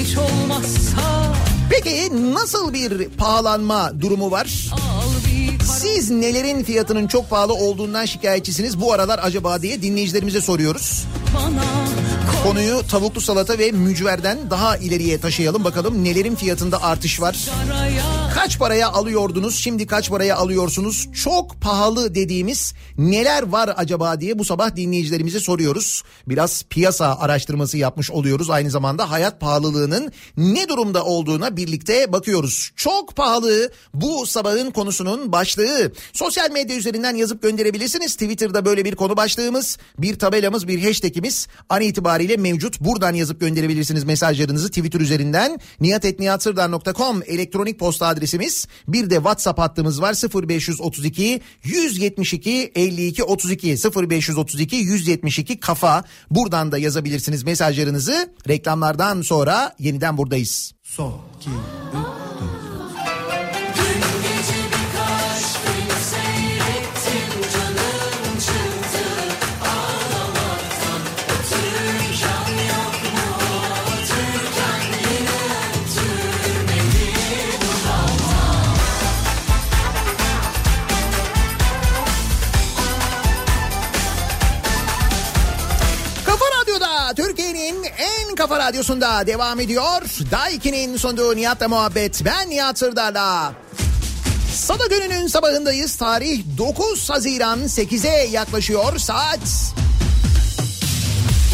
Hiç olmazsa Peki nasıl bir pahalanma durumu var? Siz nelerin fiyatının çok pahalı olduğundan şikayetçisiniz bu aralar acaba diye dinleyicilerimize soruyoruz. bana Konuyu tavuklu salata ve mücverden daha ileriye taşıyalım bakalım nelerin fiyatında artış var. araya Kaç paraya alıyordunuz şimdi kaç paraya alıyorsunuz? Çok pahalı dediğimiz neler var acaba diye bu sabah dinleyicilerimize soruyoruz. Biraz piyasa araştırması yapmış oluyoruz. Aynı zamanda hayat pahalılığının ne durumda olduğuna birlikte bakıyoruz. Çok pahalı bu sabahın konusunun başlığı. Sosyal medya üzerinden yazıp gönderebilirsiniz. Twitter'da böyle bir konu başlığımız, bir tabelamız, bir hashtagimiz an itibariyle mevcut. Buradan yazıp gönderebilirsiniz mesajlarınızı Twitter üzerinden. niyatetniyatsırdar.com elektronik posta adresimiz. Bir de WhatsApp hattımız var 0532 172 52 32 0532 172 kafa. Buradan da yazabilirsiniz mesajlarınızı. Reklamlardan sonra yeniden buradayız. Son, iki, Kafa kafa radyosunda devam ediyor. Daiki'nin sunduğu Nihat'la muhabbet. Ben Nihat Sırdar'la. Salı gününün sabahındayız. Tarih 9 Haziran 8'e yaklaşıyor saat.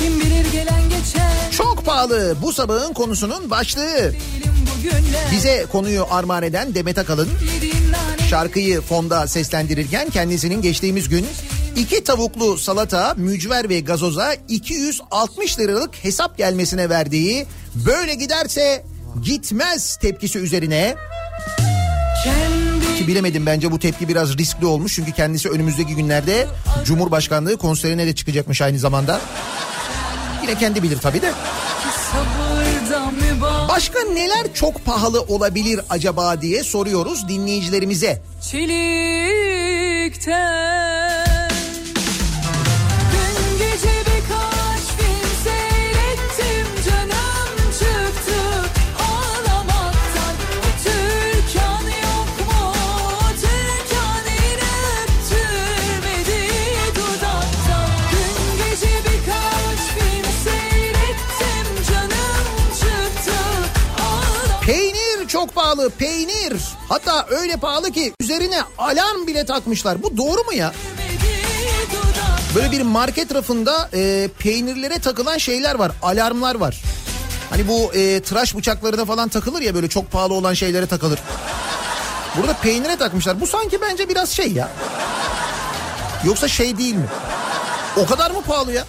kim bilir gelen geçen Çok pahalı bu sabahın konusunun başlığı. Bize konuyu armağan eden Demet Akalın şarkıyı fonda seslendirirken kendisinin geçtiğimiz gün iki tavuklu salata, mücver ve gazoza 260 liralık hesap gelmesine verdiği böyle giderse gitmez tepkisi üzerine ki bilemedim bence bu tepki biraz riskli olmuş çünkü kendisi önümüzdeki günlerde Cumhurbaşkanlığı konserine de çıkacakmış aynı zamanda. Yine kendi bilir tabii de. Başka neler çok pahalı olabilir acaba diye soruyoruz dinleyicilerimize. çelikten Hatta öyle pahalı ki üzerine alarm bile takmışlar. Bu doğru mu ya? Böyle bir market rafında e, peynirlere takılan şeyler var. Alarmlar var. Hani bu e, tıraş bıçaklarına falan takılır ya böyle çok pahalı olan şeylere takılır. Burada peynire takmışlar. Bu sanki bence biraz şey ya. Yoksa şey değil mi? O kadar mı pahalı ya?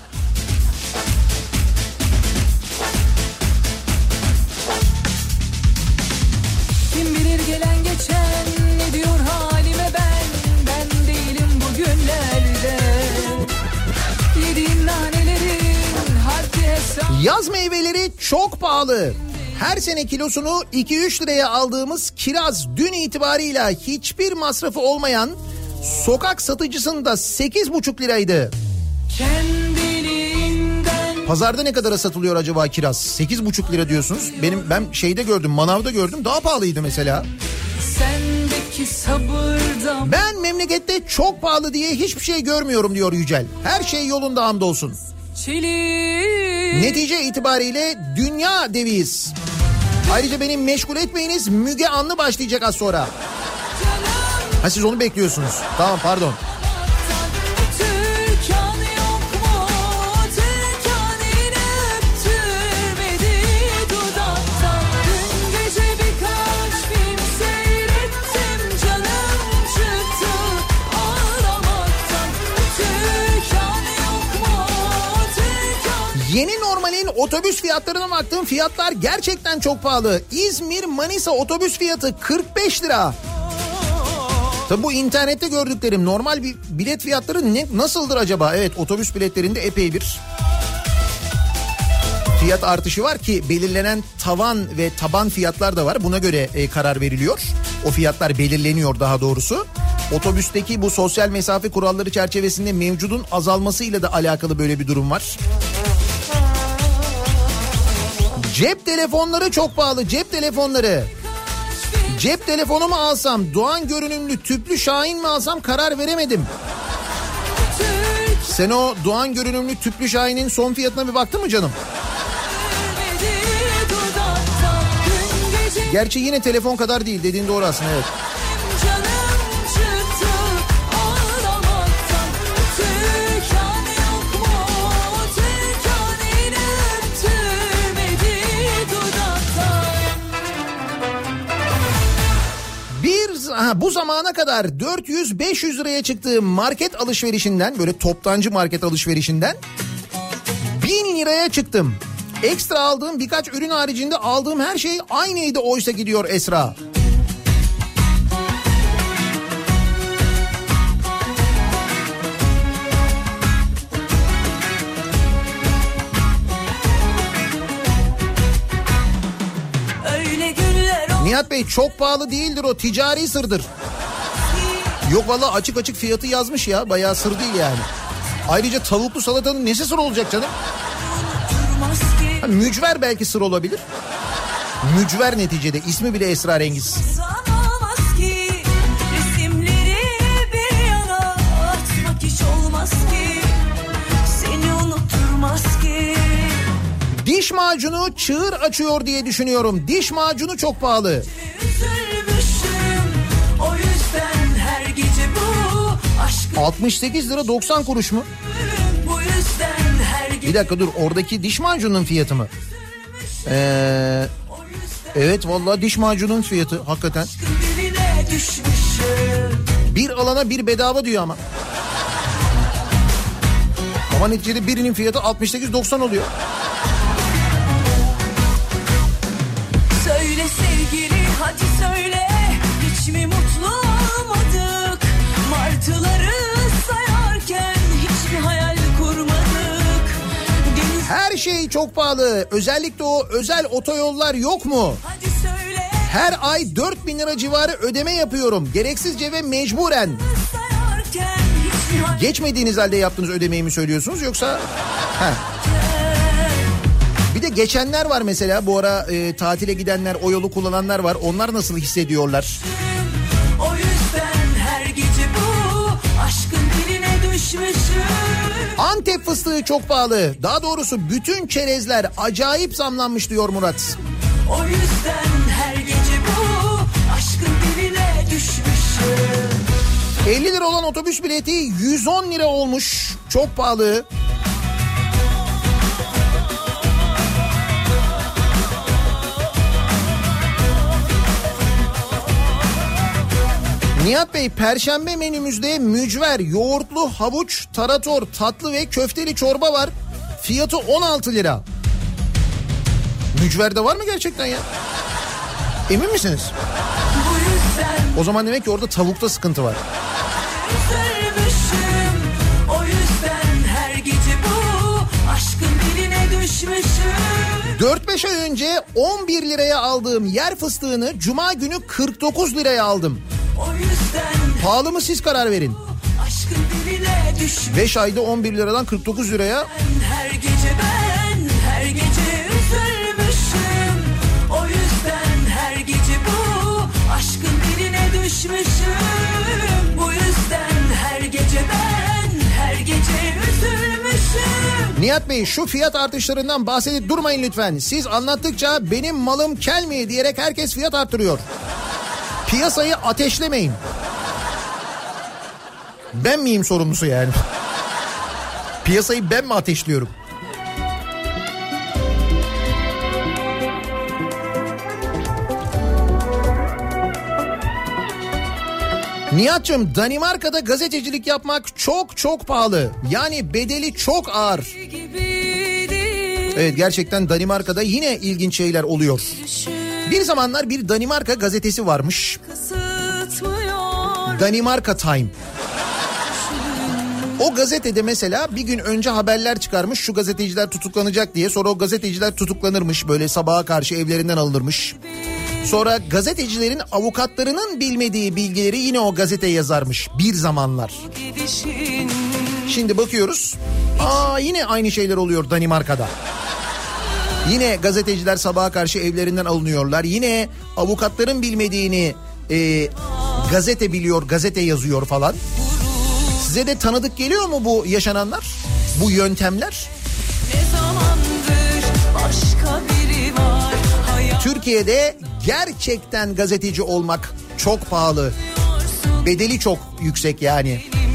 Yaz meyveleri çok pahalı. Her sene kilosunu 2-3 liraya aldığımız kiraz dün itibarıyla hiçbir masrafı olmayan sokak satıcısında 8,5 liraydı. Pazarda ne kadara satılıyor acaba kiraz? 8,5 lira diyorsunuz. Benim ben şeyde gördüm, manavda gördüm. Daha pahalıydı mesela. Ben memlekette çok pahalı diye hiçbir şey görmüyorum diyor Yücel. Her şey yolunda hamdolsun. Çelik Netice itibariyle dünya deviyiz. Ayrıca beni meşgul etmeyiniz Müge Anlı başlayacak az sonra. Ha siz onu bekliyorsunuz. Tamam pardon. Normalin otobüs fiyatlarına baktım. Fiyatlar gerçekten çok pahalı. İzmir Manisa otobüs fiyatı 45 lira. Tabi bu internette gördüklerim normal bir bilet fiyatları ne nasıldır acaba? Evet otobüs biletlerinde epey bir fiyat artışı var ki belirlenen tavan ve taban fiyatlar da var. Buna göre e, karar veriliyor. O fiyatlar belirleniyor daha doğrusu. Otobüsteki bu sosyal mesafe kuralları çerçevesinde mevcudun azalmasıyla da alakalı böyle bir durum var. Cep telefonları çok pahalı. Cep telefonları. Cep telefonu mu alsam, Doğan görünümlü tüplü Şahin mi alsam karar veremedim. Sen o Doğan görünümlü tüplü Şahin'in son fiyatına bir baktın mı canım? Gerçi yine telefon kadar değil dediğin doğru aslında evet. Bir ha, bu zamana kadar 400-500 liraya çıktığı market alışverişinden böyle toptancı market alışverişinden 1000 liraya çıktım. Ekstra aldığım birkaç ürün haricinde aldığım her şey aynıydı oysa gidiyor Esra. Nihat Bey çok pahalı değildir o ticari sırdır. Yok valla açık açık fiyatı yazmış ya bayağı sır değil yani. Ayrıca tavuklu salatanın nesi sır olacak canım? mücver belki sır olabilir. Mücver neticede ismi bile esrarengiz. Diş macunu çığır açıyor diye düşünüyorum. Diş macunu çok pahalı. Üzülmüşüm o yüzden her gece bu aşkı 68 lira 90 kuruş mu? Bir dakika dur oradaki diş macunun fiyatı mı? Ee, evet vallahi diş macunun fiyatı hakikaten. Bir alana bir bedava diyor ama. Ama neticede birinin fiyatı 68-90 oluyor. Şey çok pahalı. Özellikle o özel otoyollar yok mu? Her ay 4000 lira civarı ödeme yapıyorum. Gereksizce ve mecburen. Geçmediğiniz halde yaptığınız ödemeyi mi söylüyorsunuz yoksa? Heh. Bir de geçenler var mesela bu ara e, tatile gidenler o yolu kullananlar var. Onlar nasıl hissediyorlar? O Antep fıstığı çok pahalı. Daha doğrusu bütün çerezler acayip zamlanmış diyor Murat. O yüzden her gece bu Aşkın diline düşmüşüm 50 lira olan otobüs bileti 110 lira olmuş. Çok pahalı. Nihat Bey perşembe menümüzde mücver, yoğurtlu, havuç, tarator, tatlı ve köfteli çorba var. Fiyatı 16 lira. Mücverde var mı gerçekten ya? Emin misiniz? O zaman demek ki orada tavukta sıkıntı var. Düşmüşüm 4-5 ay önce 11 liraya aldığım yer fıstığını cuma günü 49 liraya aldım. Pahalı mı siz karar verin. 5 ayda 11 liradan 49 liraya. Her gece ben her gece üzülmüşüm. O yüzden her gece bu aşkın diline düşmüşüm. Bu yüzden her gece ben her gece üzülmüşüm. Nihat Bey şu fiyat artışlarından bahsedip durmayın lütfen. Siz anlattıkça benim malım kel mi diyerek herkes fiyat arttırıyor. Piyasayı ateşlemeyin. Ben miyim sorumlusu yani? Piyasayı ben mi ateşliyorum? Nihat'cığım Danimarka'da gazetecilik yapmak çok çok pahalı. Yani bedeli çok ağır. Evet gerçekten Danimarka'da yine ilginç şeyler oluyor. Bir zamanlar bir Danimarka gazetesi varmış. Danimarka Time. O gazetede mesela bir gün önce haberler çıkarmış şu gazeteciler tutuklanacak diye sonra o gazeteciler tutuklanırmış böyle sabaha karşı evlerinden alınırmış. Sonra gazetecilerin avukatlarının bilmediği bilgileri yine o gazete yazarmış bir zamanlar. Şimdi bakıyoruz. Aa yine aynı şeyler oluyor Danimarka'da. Yine gazeteciler sabaha karşı evlerinden alınıyorlar. Yine avukatların bilmediğini e, gazete biliyor, gazete yazıyor falan. Size de tanıdık geliyor mu bu yaşananlar? Bu yöntemler? Türkiye'de gerçekten gazeteci olmak çok pahalı. Bedeli çok yüksek yani. kollarımda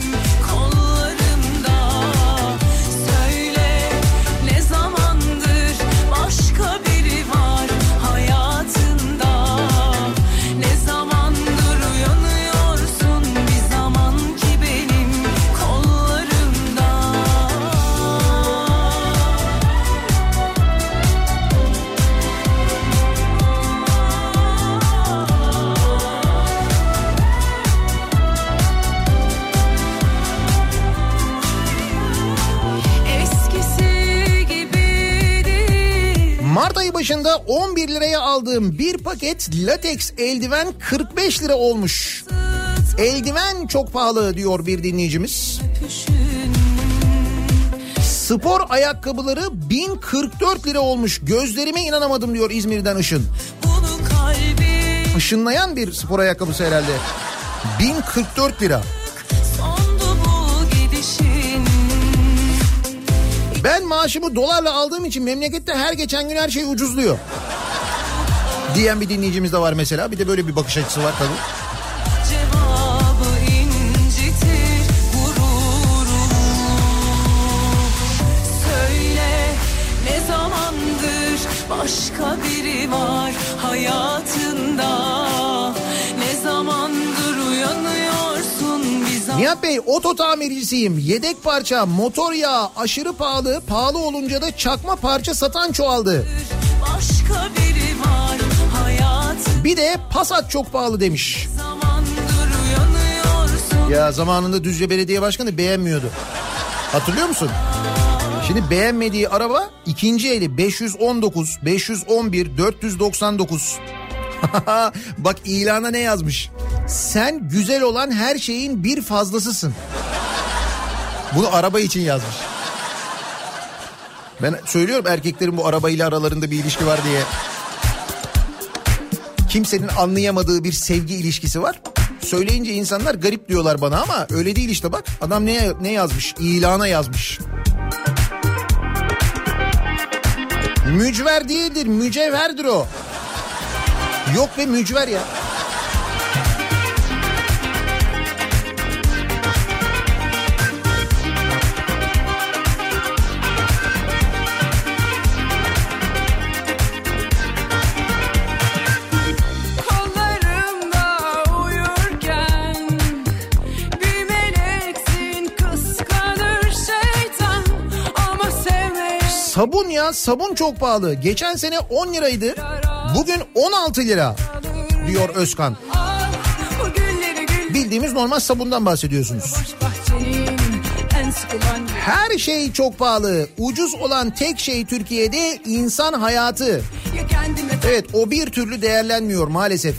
Mart ayı başında 11 liraya aldığım bir paket lateks eldiven 45 lira olmuş. Eldiven çok pahalı diyor bir dinleyicimiz. Spor ayakkabıları 1044 lira olmuş. Gözlerime inanamadım diyor İzmir'den Işın. Işınlayan bir spor ayakkabısı herhalde. 1044 lira. Ben maaşımı dolarla aldığım için memlekette her geçen gün her şey ucuzluyor. Diyen bir dinleyicimiz de var mesela. Bir de böyle bir bakış açısı var tabii. Başka biri var hayatında Nihat Bey oto tamircisiyim. Yedek parça, motor yağı aşırı pahalı. Pahalı olunca da çakma parça satan çoğaldı. Başka biri var Bir de Passat çok pahalı demiş. Ya zamanında Düzce Belediye Başkanı beğenmiyordu. Hatırlıyor musun? Şimdi beğenmediği araba ikinci eli 519, 511, 499. <laughs> Bak ilana ne yazmış? Sen güzel olan her şeyin bir fazlasısın. Bunu araba için yazmış. Ben söylüyorum erkeklerin bu arabayla aralarında bir ilişki var diye. Kimsenin anlayamadığı bir sevgi ilişkisi var. Söyleyince insanlar garip diyorlar bana ama öyle değil işte bak. Adam ne ne yazmış? İlana yazmış. Mücver değildir, mücevherdir o. Yok be mücver ya. Sabun ya sabun çok pahalı. Geçen sene 10 liraydı. Bugün 16 lira diyor Özkan. Bildiğimiz normal sabundan bahsediyorsunuz. Her şey çok pahalı. Ucuz olan tek şey Türkiye'de insan hayatı. Evet o bir türlü değerlenmiyor maalesef.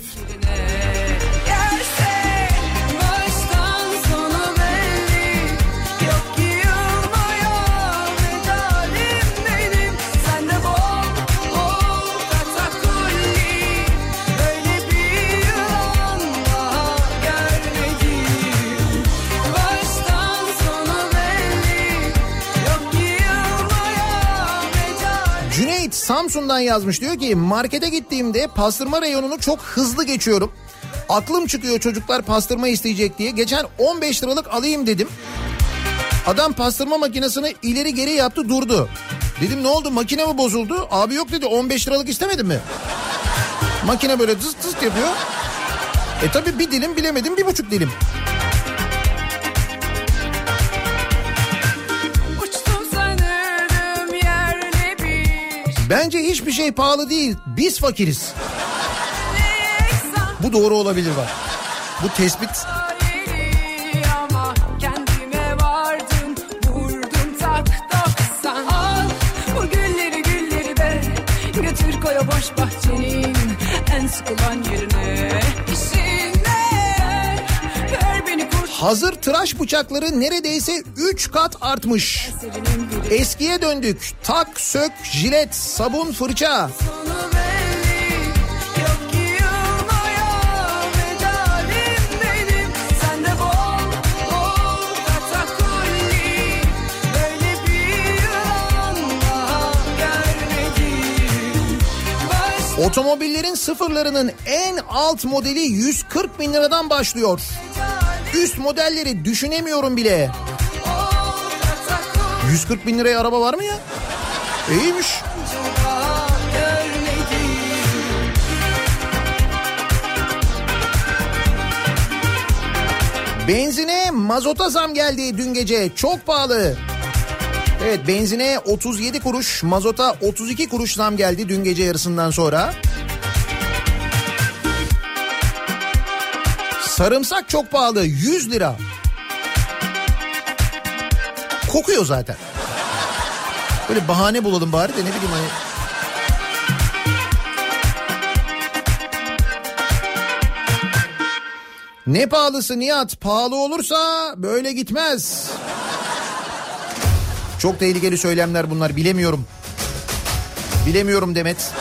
Samsun'dan yazmış diyor ki markete gittiğimde pastırma reyonunu çok hızlı geçiyorum. Aklım çıkıyor çocuklar pastırma isteyecek diye. Geçen 15 liralık alayım dedim. Adam pastırma makinesini ileri geri yaptı durdu. Dedim ne oldu makine mi bozuldu? Abi yok dedi 15 liralık istemedin mi? Makine böyle tıs tıs yapıyor. E tabi bir dilim bilemedim bir buçuk dilim. Bence hiçbir şey pahalı değil. Biz fakiriz. Bu doğru olabilir bak. Bu tespit boş bahçenin En sıkılan yerine kurt Hazır tıraş bıçakları neredeyse 3 kat artmış. Eskiye döndük. Tak, sök, jilet, sabun, fırça. Otomobillerin sıfırlarının en alt modeli 140 bin liradan başlıyor. Üst modelleri düşünemiyorum bile. bol katakulli 140 bin liraya araba var mı ya? İyiymiş. Benzine mazota zam geldi dün gece. Çok pahalı. Evet benzine 37 kuruş, mazota 32 kuruş zam geldi dün gece yarısından sonra. Sarımsak çok pahalı 100 lira. Kokuyor zaten. Böyle bahane bulalım bari de ne bileyim hani. Ne pahalısı Nihat? Pahalı olursa böyle gitmez. Çok tehlikeli söylemler bunlar bilemiyorum. Bilemiyorum Demet.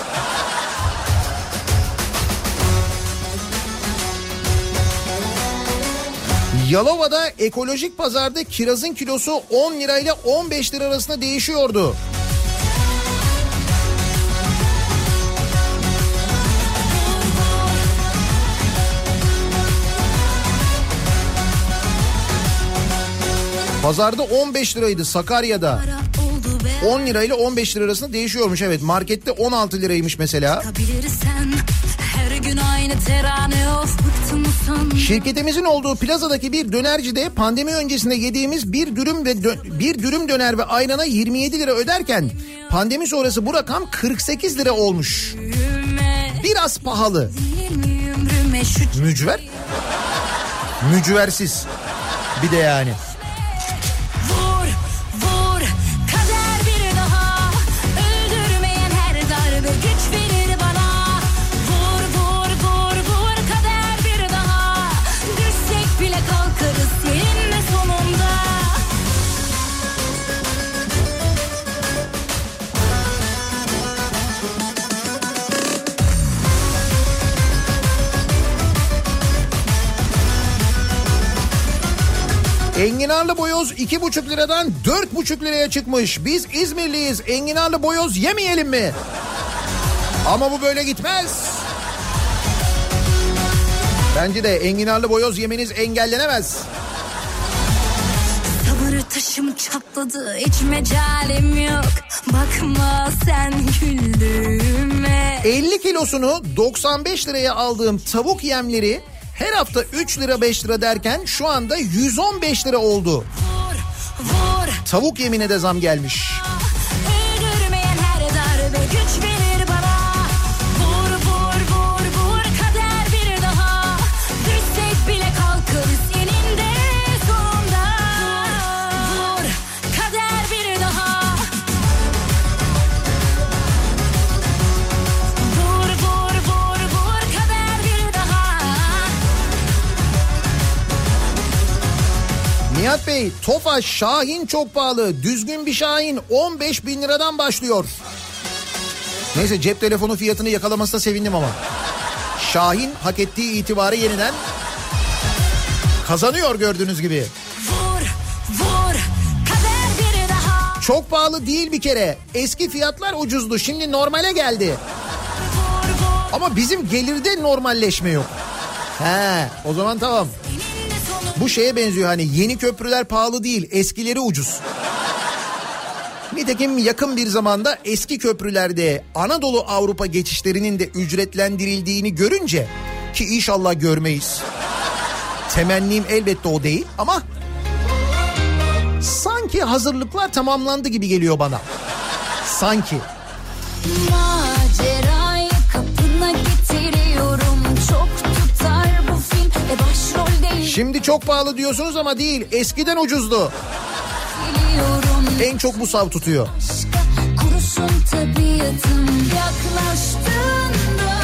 Yalova'da ekolojik pazarda kirazın kilosu 10 lirayla 15 lira arasında değişiyordu. Pazarda 15 liraydı Sakarya'da. 10 lirayla 15 lira arasında değişiyormuş evet. Markette 16 liraymış mesela. Bilirsen Şirketimizin olduğu plazadaki bir dönercide pandemi öncesinde yediğimiz bir dürüm ve dö- bir dürüm döner ve ayrana 27 lira öderken pandemi sonrası bu rakam 48 lira olmuş. Biraz pahalı. Mücver? Mücversiz. Bir de yani. Enginarlı boyoz 2,5 liradan 4,5 liraya çıkmış. Biz İzmirliyiz. Enginarlı boyoz yemeyelim mi? Ama bu böyle gitmez. Bence de enginarlı boyoz yemeniz engellenemez. Sabır taşım çatladı hiç mecalim yok Bakma sen güldüğüme 50 kilosunu 95 liraya aldığım tavuk yemleri her hafta 3 lira 5 lira derken şu anda 115 lira oldu. Vur vur Tavuk yemine de zam gelmiş. Öldürmeyen Nihat Bey Tofaş Şahin çok pahalı. Düzgün bir Şahin 15 bin liradan başlıyor. Neyse cep telefonu fiyatını yakalamasına sevindim ama. Şahin hak ettiği itibarı yeniden kazanıyor gördüğünüz gibi. Vur vur Çok pahalı değil bir kere. Eski fiyatlar ucuzdu. Şimdi normale geldi. Ama bizim gelirde normalleşme yok. He, o zaman tamam. Bu şeye benziyor hani yeni köprüler pahalı değil, eskileri ucuz. Nitekim yakın bir zamanda eski köprülerde Anadolu Avrupa geçişlerinin de ücretlendirildiğini görünce ki inşallah görmeyiz. Temennim elbette o değil ama sanki hazırlıklar tamamlandı gibi geliyor bana. Sanki. Macerayı Şimdi çok pahalı diyorsunuz ama değil. Eskiden ucuzdu. biliyorum En çok bu sav tutuyor. Kurusun tabiatım Yaklaştığında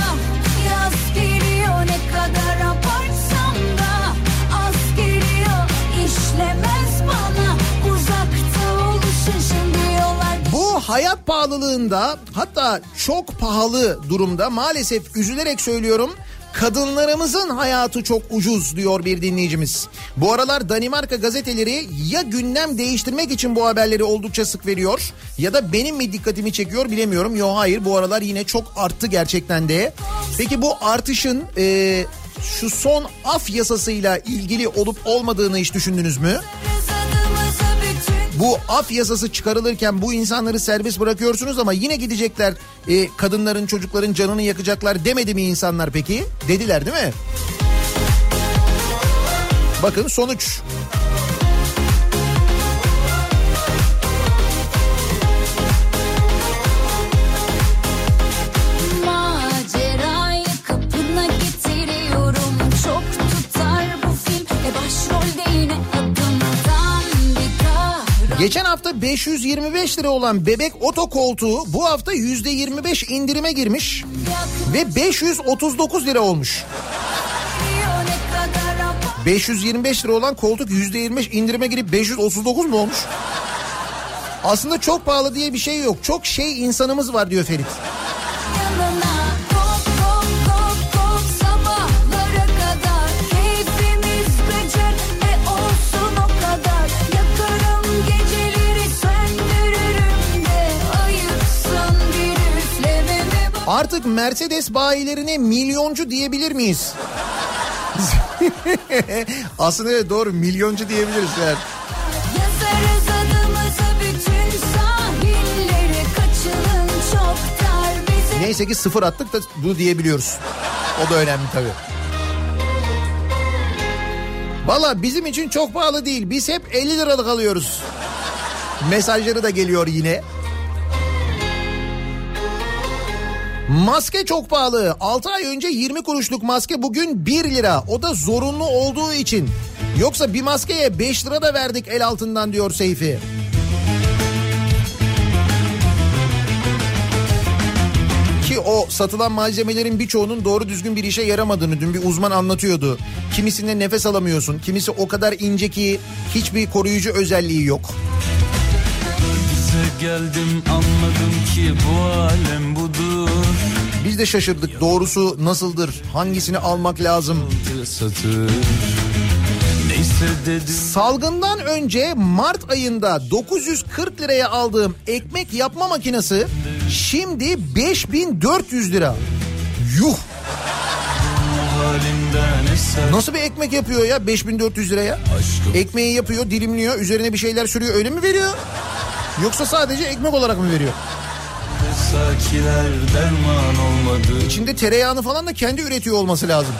yaz geliyor Ne kadar abartsam da az geliyor İşlemez bana uzakta oluşun Şimdi yollar Bu hayat pahalılığında hatta çok pahalı durumda maalesef üzülerek söylüyorum kadınlarımızın hayatı çok ucuz diyor bir dinleyicimiz. Bu aralar Danimarka gazeteleri ya gündem değiştirmek için bu haberleri oldukça sık veriyor ya da benim mi dikkatimi çekiyor bilemiyorum. Yo hayır bu aralar yine çok arttı gerçekten de. Peki bu artışın e, şu son af yasasıyla ilgili olup olmadığını hiç düşündünüz mü? Bu af yasası çıkarılırken bu insanları serbest bırakıyorsunuz ama yine gidecekler e, kadınların çocukların canını yakacaklar demedi mi insanlar peki? Dediler değil mi? Bakın sonuç. Geçen hafta 525 lira olan bebek oto koltuğu bu hafta %25 indirime girmiş ve 539 lira olmuş. ne kadar abartıyor 525 lira olan koltuk %25 indirime girip 539 mu olmuş? Aslında çok pahalı diye bir şey yok. Çok şey insanımız var diyor Ferit. Artık Mercedes bayilerine milyoncu diyebilir miyiz? <laughs> Aslında evet doğru milyoncu diyebiliriz yani. Neyse ki sıfır attık da bunu diyebiliyoruz. O da önemli tabii. Valla bizim için çok pahalı değil. Biz hep 50 liralık alıyoruz. Mesajları da geliyor yine. Maske çok pahalı. 6 ay önce 20 kuruşluk maske bugün 1 lira. O da zorunlu olduğu için. Yoksa bir maskeye 5 lira da verdik el altından diyor Seyfi. Ki o satılan malzemelerin birçoğunun doğru düzgün bir işe yaramadığını dün bir uzman anlatıyordu. Kimisinde nefes alamıyorsun. Kimisi o kadar ince ki hiçbir koruyucu özelliği yok. Bize geldim anladım ki bu alem budur Biz de şaşırdık doğrusu nasıldır? Hangisini almak lazım? Salgından önce Mart ayında 940 liraya aldığım ekmek yapma makinesi şimdi 5400 lira. Yuh! Nasıl bir ekmek yapıyor ya 5400 liraya? Aşkım Ekmeği yapıyor, dilimliyor, üzerine bir şeyler sürüyor öyle mi veriyor? Yoksa sadece ekmek olarak mı veriyor? Sakiler derman olmadı İçinde tereyağını falan da kendi üretiyor olması lazım.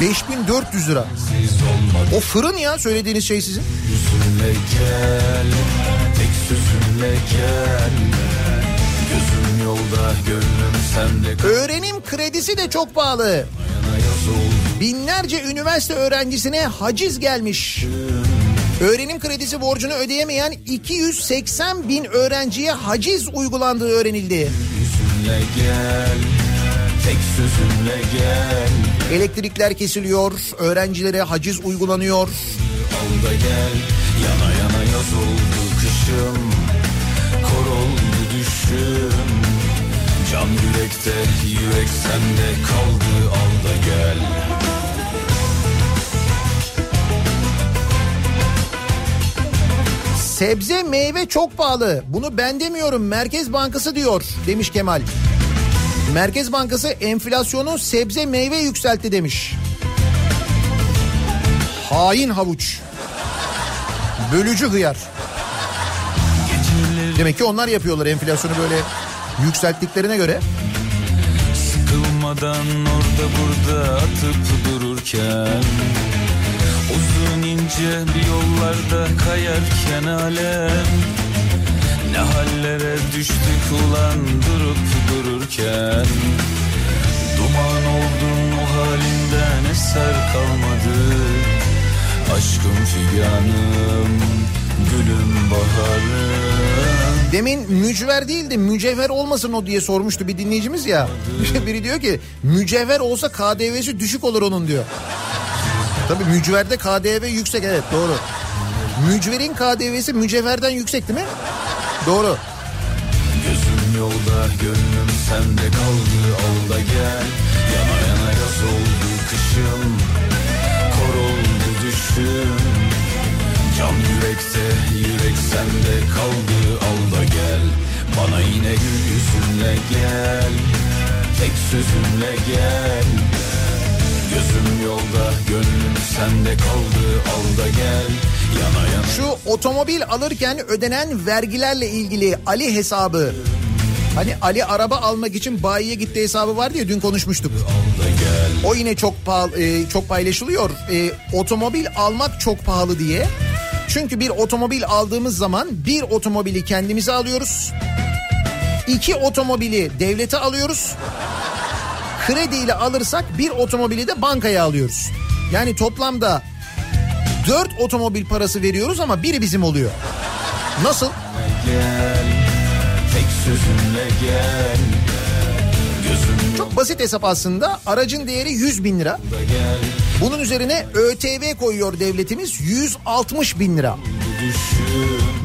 5400 lira. O fırın ya söylediğiniz şey sizin. Yüzünle gel Tek sözünle gel Gözüm yolda gönlüm sende Öğrenim kredisi de çok pahalı. Binlerce üniversite öğrencisine haciz gelmiş. Öğrenim kredisi borcunu ödeyemeyen 280 bin öğrenciye haciz uygulandığı öğrenildi. Yüzünle gel Tek sözünle gel Elektrikler kesiliyor, öğrencilere haciz uygulanıyor. Al da gel Yana yana yaz oldu kışım Kor oldu düşüm Can yürekte yürek sende kaldı Al da gel Sebze meyve çok pahalı. Bunu ben demiyorum Merkez Bankası diyor demiş Kemal. Merkez Bankası enflasyonu sebze meyve yükseltti demiş. Hain havuç. Bölücü hıyar. Demek ki onlar yapıyorlar enflasyonu böyle yükselttiklerine göre. Sıkılmadan orada burada atıp dururken ince yollarda kayarken alem Ne hallere düştük ulan durup dururken Duman oldun o halinden eser kalmadı Aşkım figanım, gülüm baharım Demin mücver değildi mücevher olmasın o diye sormuştu bir dinleyicimiz ya. <laughs> Biri diyor ki mücevher olsa KDV'si düşük olur onun diyor. Tabii mücverde KDV yüksek evet doğru. Mücverin KDV'si mücevherden yüksek değil mi? Doğru. Gözüm yolda gönlüm sende kaldı al da gel Yana yana yaz oldu kışım Kor oldu düşüm Can yürekte yürek sende kaldı al da gel Bana yine gül yüzünle gel Tek sözümle gel Gözüm yolda gönlüm sende kaldı al da gel Yana yana Şu otomobil alırken ödenen vergilerle ilgili Ali hesabı. Hani Ali araba almak için bayiye gitti hesabı var diye dün konuşmuştuk. O yine çok pahalı, e, çok paylaşılıyor. E, otomobil almak çok pahalı diye. Çünkü bir otomobil aldığımız zaman bir otomobili kendimize alıyoruz. İki otomobili devlete alıyoruz. Krediyle alırsak bir otomobili de bankaya alıyoruz. Yani toplamda dört otomobil parası veriyoruz ama biri bizim oluyor. Nasıl? gel Tek sözümle gel Çok basit hesap aslında. Aracın değeri 100 bin lira. gel Bunun üzerine ÖTV koyuyor devletimiz 160 bin lira.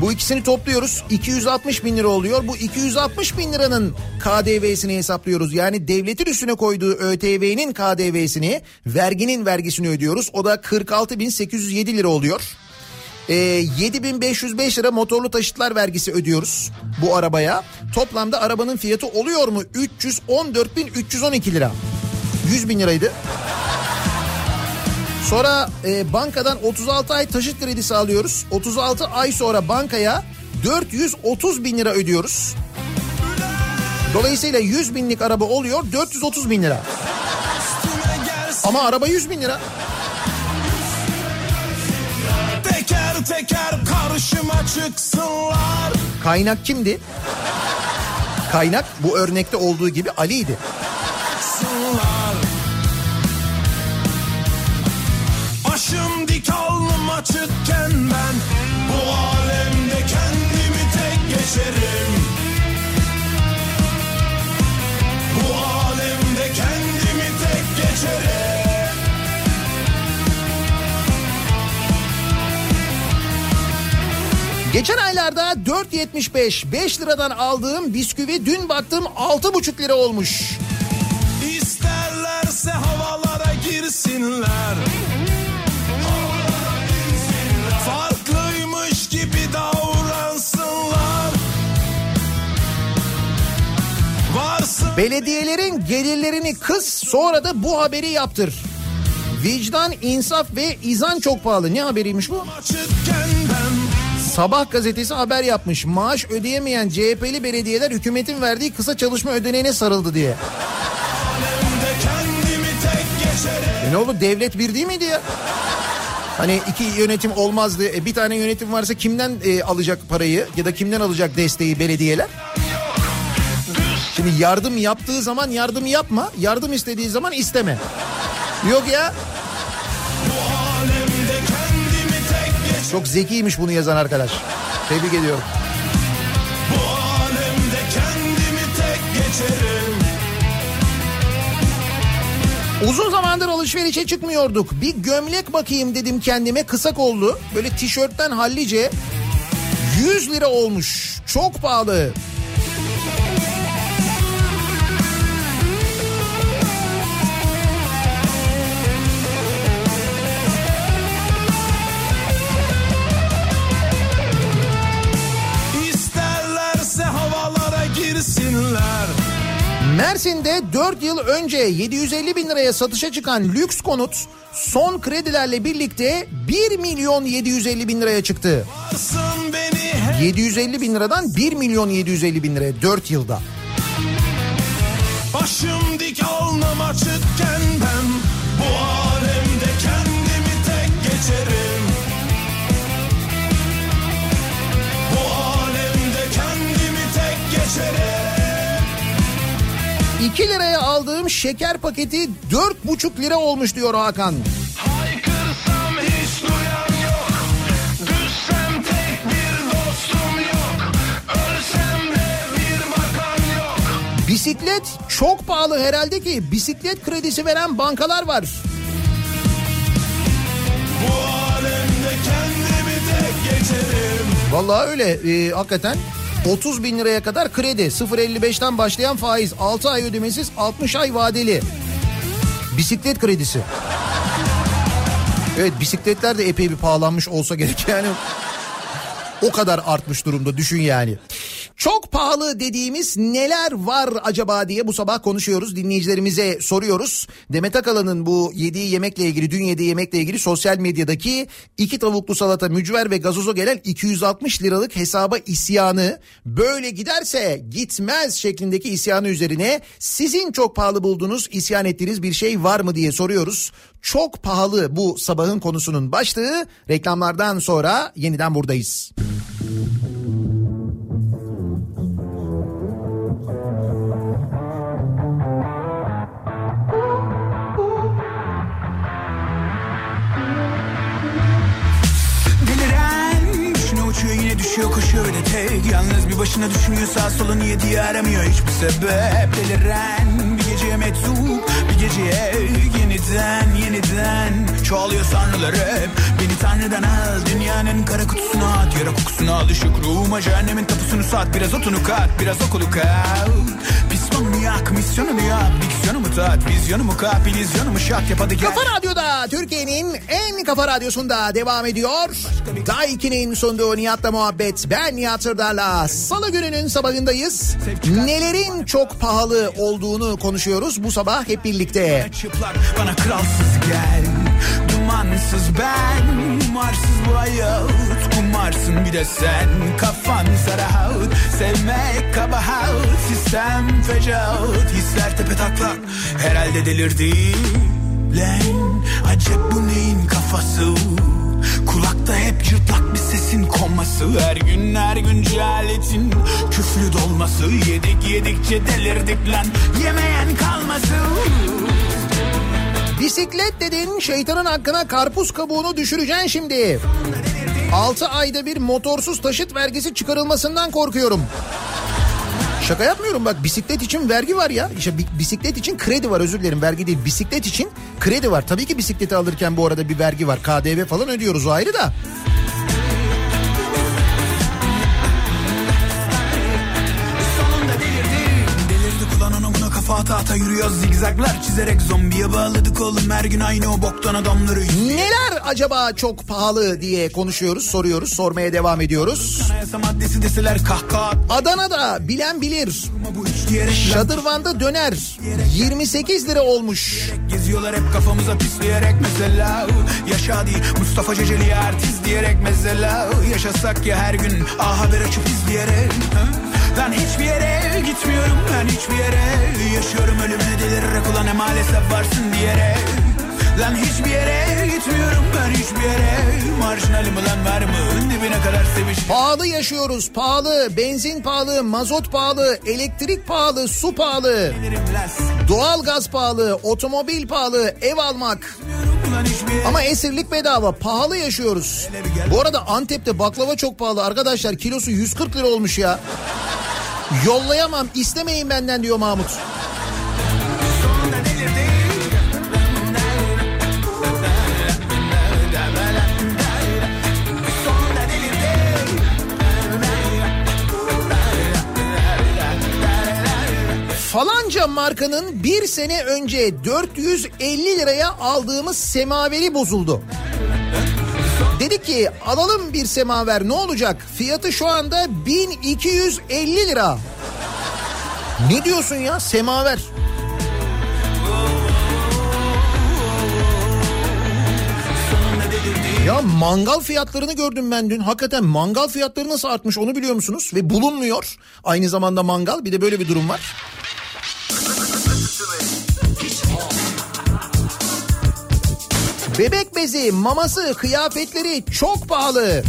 Bu ikisini topluyoruz 260 bin lira oluyor. Bu 260 bin liranın KDV'sini hesaplıyoruz. Yani devletin üstüne koyduğu ÖTV'nin KDV'sini verginin vergisini ödüyoruz. O da 46 bin 807 lira oluyor. Ee, 7505 lira motorlu taşıtlar vergisi ödüyoruz bu arabaya. Toplamda arabanın fiyatı oluyor mu? 314 bin 312 lira. 100 bin liraydı. Sonra e, bankadan 36 ay taşıt kredisi alıyoruz. 36 ay sonra bankaya 430 bin lira ödüyoruz. Dolayısıyla 100 binlik araba oluyor 430 bin lira. Ama araba 100 bin lira. Teker teker karşıma çıksınlar Kaynak kimdi? Kaynak bu örnekte olduğu gibi Ali'ydi. Açıkken ben Bu alemde kendimi tek geçerim. Bu alemde kendimi tek geçerim. Geçen aylarda 4.75 5 liradan aldığım bisküvi dün baktım 6,5 lira olmuş. İsterlerse havalara girsinler Belediyelerin gelirlerini kıs sonra da bu haberi yaptır. Vicdan, insaf ve izan çok pahalı. Ne haberiymiş bu? Sabah gazetesi haber yapmış. Maaş ödeyemeyen CHP'li belediyeler hükümetin verdiği kısa çalışma ödeneğine sarıldı diye. E ne oldu devlet bir değil miydi ya? Hani iki yönetim olmazdı. E bir tane yönetim varsa kimden e, alacak parayı ya da kimden alacak desteği belediyeler? Şimdi yardım yaptığı zaman yardım yapma. Yardım istediği zaman isteme. Yok ya. Çok zekiymiş bunu yazan arkadaş. Tebrik ediyorum. Uzun zamandır alışverişe çıkmıyorduk. Bir gömlek bakayım dedim kendime kısa kollu. Böyle tişörtten hallice 100 lira olmuş. Çok pahalı. Mersin'de 4 yıl önce 750 bin liraya satışa çıkan lüks konut son kredilerle birlikte 1 milyon 750 bin liraya çıktı. Varsın beni hep 750 bin liradan 1 milyon 750 bin liraya 4 yılda. Başım dik alnım açıkken ben Bu alemde kendimi tek geçerim 2 liraya aldığım şeker paketi 4,5 lira olmuş diyor Hakan. Bisiklet çok pahalı herhalde ki bisiklet kredisi veren bankalar var. Bu alemde kendimi tek geçerim Vallahi öyle e, hakikaten 30 bin liraya kadar kredi 0.55'ten başlayan faiz 6 ay ödemesiz 60 ay vadeli bisiklet kredisi. Evet bisikletler de epey bir pahalanmış olsa gerek <laughs> yani o kadar artmış durumda düşün yani. Çok pahalı dediğimiz neler var acaba diye bu sabah konuşuyoruz. Dinleyicilerimize soruyoruz. Demet Akalın'ın bu yediği yemekle ilgili, dün yediği yemekle ilgili sosyal medyadaki iki tavuklu salata, mücver ve gazoza gelen 260 liralık hesaba isyanı böyle giderse gitmez şeklindeki isyanı üzerine sizin çok pahalı bulduğunuz, isyan ettiğiniz bir şey var mı diye soruyoruz. Çok pahalı bu sabahın konusunun başlığı. Reklamlardan sonra yeniden buradayız. Koşuyor ve de tek. Yalnız bir başına düşünüyor sağ sola niye diye aramıyor hiçbir sebep. Deliren bir geceye meczup bir geceye yeniden yeniden Çoğalıyor sanrılar hep Beni tanrıdan al. Dünyanın kara kutusuna at. Yara kokusunu al. Işık ruhuma cehennemin tapusunu sat. Biraz otunu kat biraz okulu kat Pismanını yak misyonunu yap? Diksiyonumu tat? Vizyonumu kap? İllüzyonumu şat? Yap hadi gel. Kafa Radyo'da Türkiye'nin en kafa radyosunda devam ediyor. Daiki'nin sunduğu Nihat'la muhabbet. Ben Nihat Sırdar'la Salı gününün sabahındayız. Nelerin çok pahalı olduğunu konuşuyoruz. Bu sabah hep birlikte. Çıplak bana kralsız gel Dumansız ben. Umarsız bu hayat Kumarsın bir de sen. Kafan sarahat Sevmek kabahat Sistem fecaat Hisler tepe taklak Herhalde delirdi. Lan acep bu neyin kafası? Kulakta hep cırtlak bir sesin konması. Her gün her gün cehaletin küflü dolması. Yedik yedikçe delirdik lan. Yemeyen kalmasın Bisiklet dedin şeytanın hakkına karpuz kabuğunu düşüreceksin şimdi. 6 ayda bir motorsuz taşıt vergisi çıkarılmasından korkuyorum. Şaka yapmıyorum bak bisiklet için vergi var ya. İşte bi- bisiklet için kredi var özür dilerim vergi değil. Bisiklet için kredi var. Tabii ki bisikleti alırken bu arada bir vergi var. KDV falan ödüyoruz o ayrı da. Kafa ata ata yürüyoruz zigzaglar çizerek zombiye bağladık oğlum her gün aynı o boktan adamları Neler acaba çok pahalı diye konuşuyoruz, soruyoruz, sormaya devam ediyoruz. Anayasa maddesi deseler kahkaha Adana'da bilen bilir. Şadırvan'da döner 28 lira olmuş. Geziyorlar hep kafamıza pisleyerek mesela Yaşa değil Mustafa Ceceli artist diyerek mesela Yaşasak ya her gün A Haber açıp izleyerek ha? Ben hiçbir yere gitmiyorum. Ben hiçbir yere Yaşıyorum. Ölümüne delirerek ulan ne maalesef varsın diyerek. Lan hiçbir yere gitmiyorum. Ben hiçbir yere Marjinalim ulan var mı? Dibine kadar seviş Pahalı yaşıyoruz, pahalı, benzin pahalı, mazot pahalı, elektrik pahalı, su pahalı, doğalgaz pahalı, otomobil pahalı, ev almak. Ama esirlik bedava, pahalı yaşıyoruz. Bu arada Antep'te baklava çok pahalı. Arkadaşlar. Kilosu 140 lira olmuş ya. Yollayamam, istemeyin benden diyor Mahmut. Falanca markanın bir sene önce 450 liraya aldığımız semaveri bozuldu. Dedik ki alalım bir semaver ne olacak? Fiyatı şu anda 1250 lira. Ne diyorsun ya semaver? Ya mangal fiyatlarını gördüm ben dün. Hakikaten mangal fiyatları nasıl artmış onu biliyor musunuz? Ve bulunmuyor. Aynı zamanda mangal. Bir de böyle bir durum var. Bebek bezi, maması, kıyafetleri çok pahalı.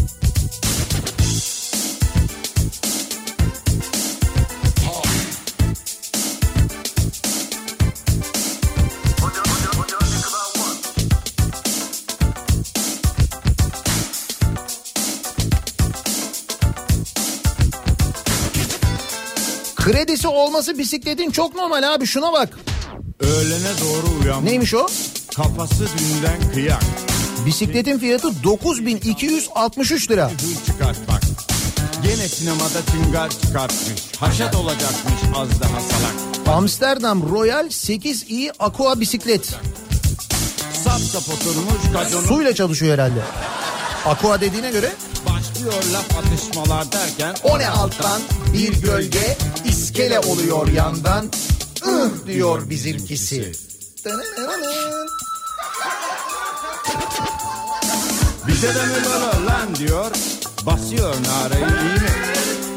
Kredisi olması bisikletin çok normal abi şuna bak. Öğlene doğru uyanmış. Neymiş o? Kafası dünden kıyak. Bisikletin fiyatı 9263 lira. Çıkartmak. Gene sinemada çıngar çıkartmış. Haşat olacakmış az daha salak. Amsterdam Royal 8i Aqua bisiklet. Sap sap oturmuş kadını Suyla çalışıyor herhalde. Aqua dediğine göre başlıyor laf atışmalar derken o ne alttan bir gölge iskele oluyor yandan. Ih diyor bizimkisi. Bize de mi böyle lan diyor. Basıyor narayı iyi mi?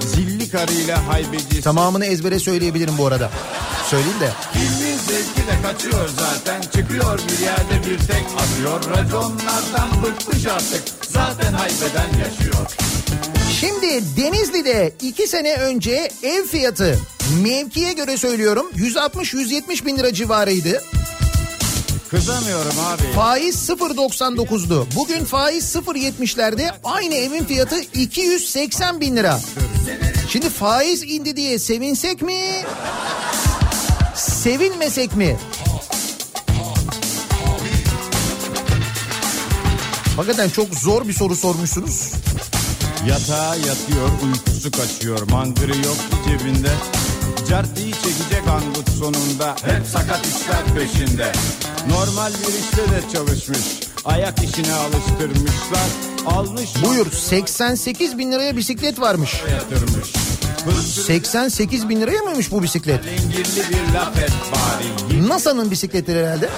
Zilli karıyla haybeci. Tamamını ezbere söyleyebilirim bu arada. Söyleyeyim de. Filmin zevki de kaçıyor zaten. Çıkıyor bir yerde bir tek atıyor. Raconlardan bıkmış artık. Zaten haybeden yaşıyor. Şimdi Denizli'de iki sene önce ev fiyatı mevkiye göre söylüyorum 160-170 bin lira civarıydı. Kızamıyorum abi. Faiz 0.99'du. Bugün faiz 0.70'lerde aynı evin fiyatı 280 bin lira. Şimdi faiz indi diye sevinsek mi? Sevinmesek mi? Hakikaten çok zor bir soru sormuşsunuz. Yatağa yatıyor uykusu kaçıyor. Mangırı yok ki cebinde. Cartıyı çekecek angut sonunda. Hep sakat işler peşinde. Normal bir işte de çalışmış. Ayak işine alıştırmışlar. Almış Buyur 88 bin liraya bisiklet varmış. yatırmış. Hırsız 88 bin liraya mıymış bu bisiklet? NASA'nın bisikletleri herhalde.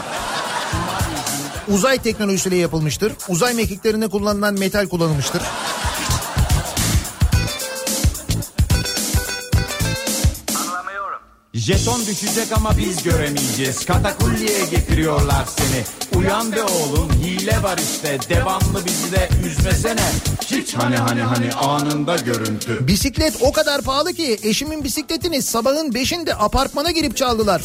Uzay teknolojisiyle yapılmıştır. Uzay mekiklerinde kullanılan metal kullanılmıştır. Jeton düşecek ama biz göremeyeceğiz. Katakulliye getiriyorlar seni. Uyan be oğlum hile var işte. Devamlı bizi de üzmesene. Hiç hani hani hani anında görüntü. Bisiklet o kadar pahalı ki eşimin bisikletini sabahın 5'inde apartmana girip çaldılar.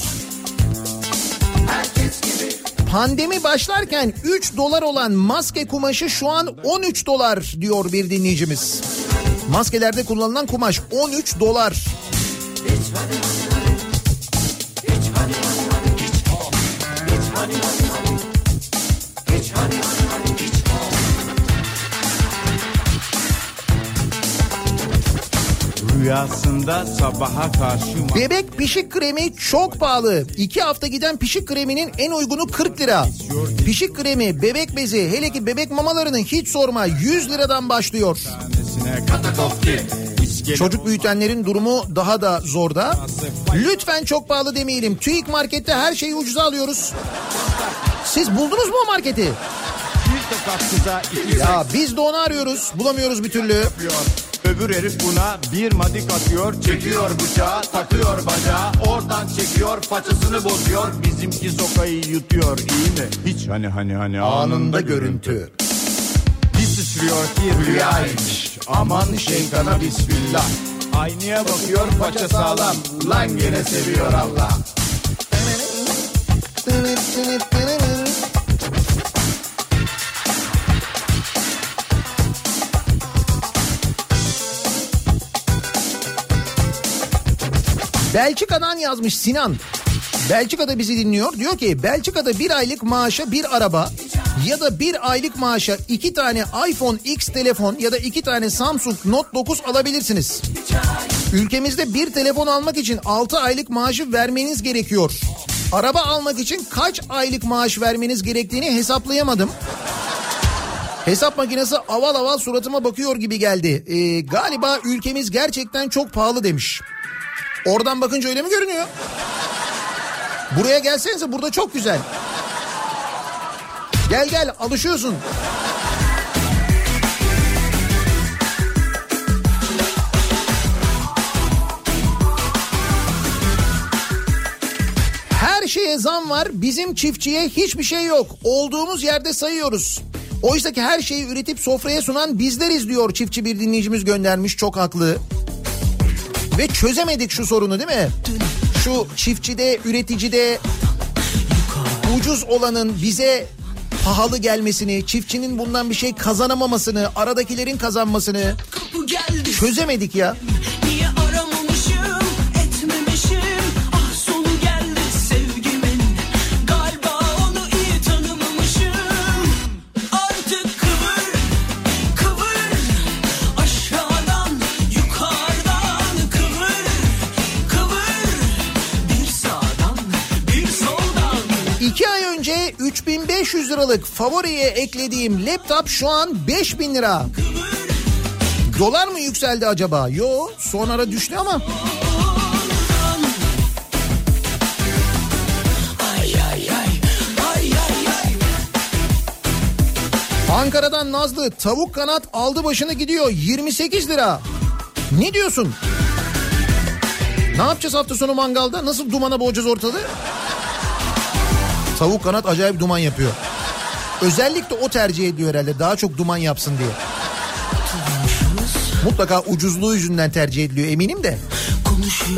Pandemi başlarken 3 dolar olan maske kumaşı şu an 13 dolar diyor bir dinleyicimiz. Maskelerde kullanılan kumaş 13 dolar. Rüyasında sabaha karşı Bebek pişik kremi çok pahalı. 2 hafta giden pişik kreminin en uygunu 40 lira. Pişik kremi, bebek bezi, hele ki bebek mamalarını hiç sorma 100 liradan başlıyor. tanesine katakofki. Çocuk büyütenlerin durumu daha da zorda. Lütfen çok pahalı demeyelim. TÜİK markette her şeyi ucuza alıyoruz. Siz buldunuz mu o marketi? Ya biz de onu arıyoruz. Bulamıyoruz bir türlü. Öbür herif buna bir madik atıyor, çekiyor bıçağı, takıyor bacağı, oradan çekiyor, paçasını bozuyor, bizimki sokayı yutuyor, iyi mi? Hiç hani hani hani Anında görüntü. Bir sıçrıyor ki rüyaymış, aman şeytana bismillah. Aynaya bakıyor paça sağlam, lan gene seviyor Allah. Belçika'dan yazmış Sinan. Belçika'da bizi dinliyor. Diyor ki Belçika'da bir aylık maaşa bir araba ya da bir aylık maaşa iki tane iPhone X telefon ya da iki tane Samsung Note 9 alabilirsiniz. Ülkemizde bir telefon almak için 6 aylık maaşı vermeniz gerekiyor. Araba almak için kaç aylık maaş vermeniz gerektiğini hesaplayamadım. Hesap makinesi aval aval suratıma bakıyor gibi geldi. Ee, galiba ülkemiz gerçekten çok pahalı demiş. Oradan bakınca öyle mi görünüyor? Buraya gelsenize burada çok güzel. Gel gel alışıyorsun. Her şeye zam var. Bizim çiftçiye hiçbir şey yok. Olduğumuz yerde sayıyoruz. Oysa ki her şeyi üretip sofraya sunan bizleriz diyor çiftçi bir dinleyicimiz göndermiş. Çok haklı. Ve çözemedik şu sorunu değil mi? Şu çiftçide, üreticide ucuz olanın bize pahalı gelmesini, çiftçinin bundan bir şey kazanamamasını, aradakilerin kazanmasını çözemedik ya. Liralık favoriye eklediğim laptop şu an 5000 lira. Dolar mı yükseldi acaba? Yo son ara düştü ama. Ankara'dan Nazlı tavuk kanat aldı başını gidiyor 28 lira. Ne diyorsun? Ne yapacağız hafta sonu mangalda? Nasıl dumana boğacağız ortalığı? Tavuk kanat acayip duman yapıyor. Özellikle o tercih ediyor herhalde daha çok duman yapsın diye. Mutlaka ucuzluğu yüzünden tercih ediliyor eminim de.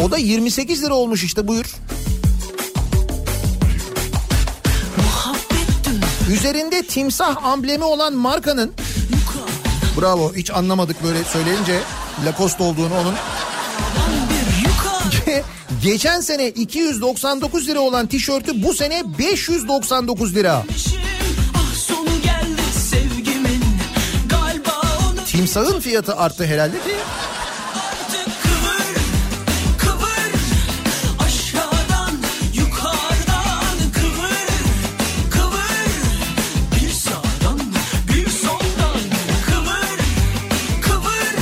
O da 28 lira olmuş işte buyur. Üzerinde timsah amblemi olan markanın bravo hiç anlamadık böyle söyleyince Lacoste olduğunu onun. Geçen sene 299 lira olan tişörtü bu sene 599 lira. Timsahın fiyatı arttı herhalde ki. artık kıvır Kıvır Aşağıdan yukarıdan kıvır Kıvır Bir sağdan bir soldan kıvır Kıvır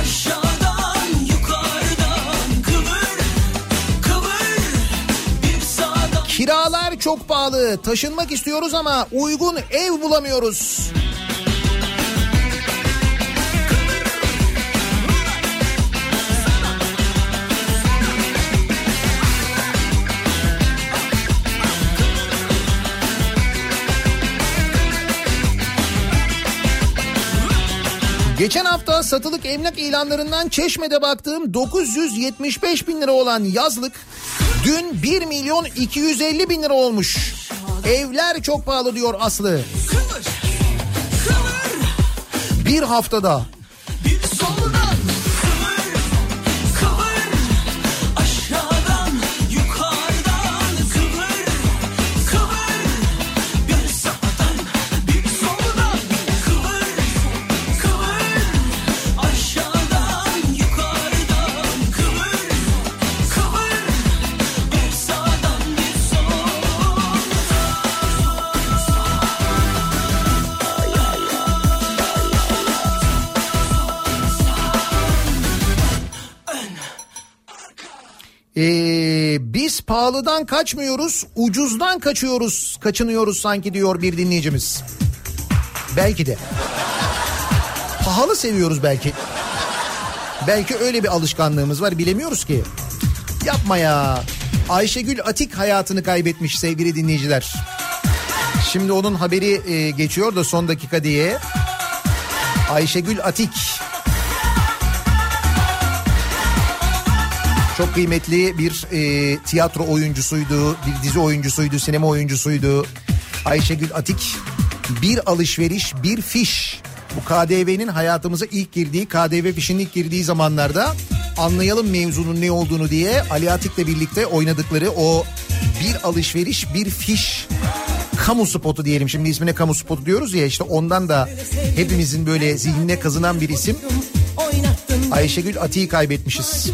Aşağıdan yukarıdan kıvır Kıvır Bir sağdan Kiralar çok pahalı. Taşınmak istiyoruz ama uygun ev bulamıyoruz. Geçen hafta satılık emlak ilanlarından Çeşme'de baktığım 975 bin lira olan yazlık dün 1 milyon 250 bin lira olmuş. Evler çok pahalı diyor Aslı. Bir haftada. Pahalıdan kaçmıyoruz, ucuzdan kaçıyoruz, kaçınıyoruz sanki diyor bir dinleyicimiz. Belki de. Pahalı seviyoruz belki. Belki öyle bir alışkanlığımız var bilemiyoruz ki. Yapma ya. Ayşegül Atik hayatını kaybetmiş sevgili dinleyiciler. Şimdi onun haberi e, geçiyor da son dakika diye. Ayşegül Atik. Çok kıymetli bir e, tiyatro oyuncusuydu, bir dizi oyuncusuydu, sinema oyuncusuydu. Ayşegül Atik bir alışveriş, bir fiş. Bu KDV'nin hayatımıza ilk girdiği, KDV fişinin ilk girdiği zamanlarda anlayalım mevzunun ne olduğunu diye Ali Atik'le birlikte oynadıkları o bir alışveriş, bir fiş kamu spotu diyelim. Şimdi ismine kamu spotu diyoruz ya işte ondan da hepimizin böyle zihnine kazınan bir isim. Ayşegül Atik'i kaybetmişiz.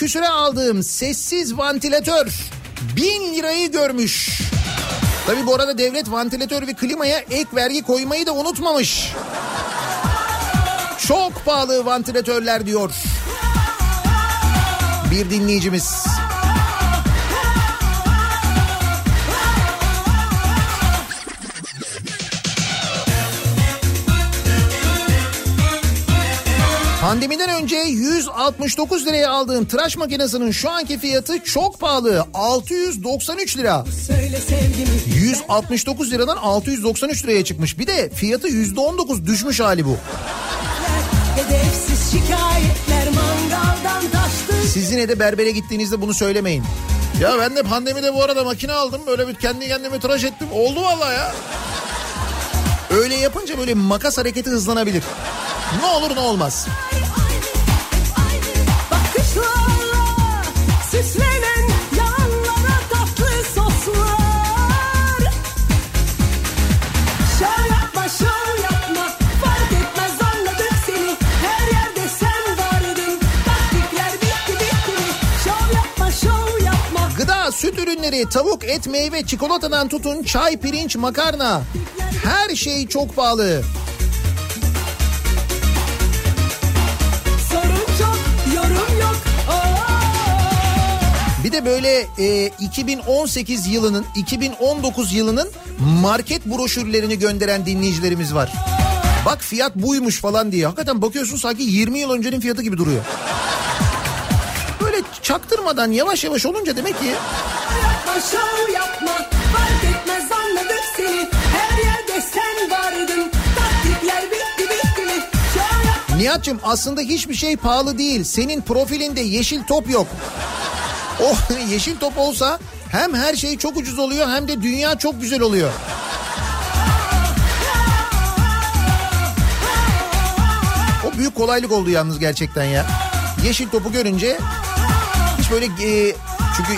Küsüre aldığım sessiz vantilatör 1000 lirayı görmüş. Tabi bu arada devlet vantilatör ve klimaya ek vergi koymayı da unutmamış. Çok pahalı vantilatörler diyor. Bir dinleyicimiz. Pandemiden önce 169 liraya aldığım tıraş makinesinin şu anki fiyatı çok pahalı. 693 lira. Söyle sevgimi 169 liradan 693 liraya çıkmış. Bir de fiyatı %19 düşmüş hali bu. Siz yine de berbere gittiğinizde bunu söylemeyin. Ya ben de pandemide bu arada makine aldım. Böyle bir kendi kendime tıraş ettim. Oldu vallahi ya. Öyle yapınca böyle makas hareketi hızlanabilir. Ne olur ne olmaz. Süt ürünleri, tavuk, et, meyve, çikolatadan tutun, çay, pirinç, makarna. Her şey çok pahalı. Bir de böyle e, 2018 yılının 2019 yılının market broşürlerini gönderen dinleyicilerimiz var. Bak fiyat buymuş falan diye. Hakikaten bakıyorsun sanki 20 yıl öncenin fiyatı gibi duruyor. Çaktırmadan yavaş yavaş olunca demek ki Yapma şov yapma fark etmez anladık seni Her yerde sen vardın taktikler bitti bitti Nihat'cığım aslında hiçbir şey pahalı değil. Senin profilinde yeşil top yok. O <laughs> yeşil top olsa hem her şey çok ucuz oluyor hem de dünya çok güzel oluyor. O büyük kolaylık oldu yalnız gerçekten ya. Yeşil topu görünce böyle e, çünkü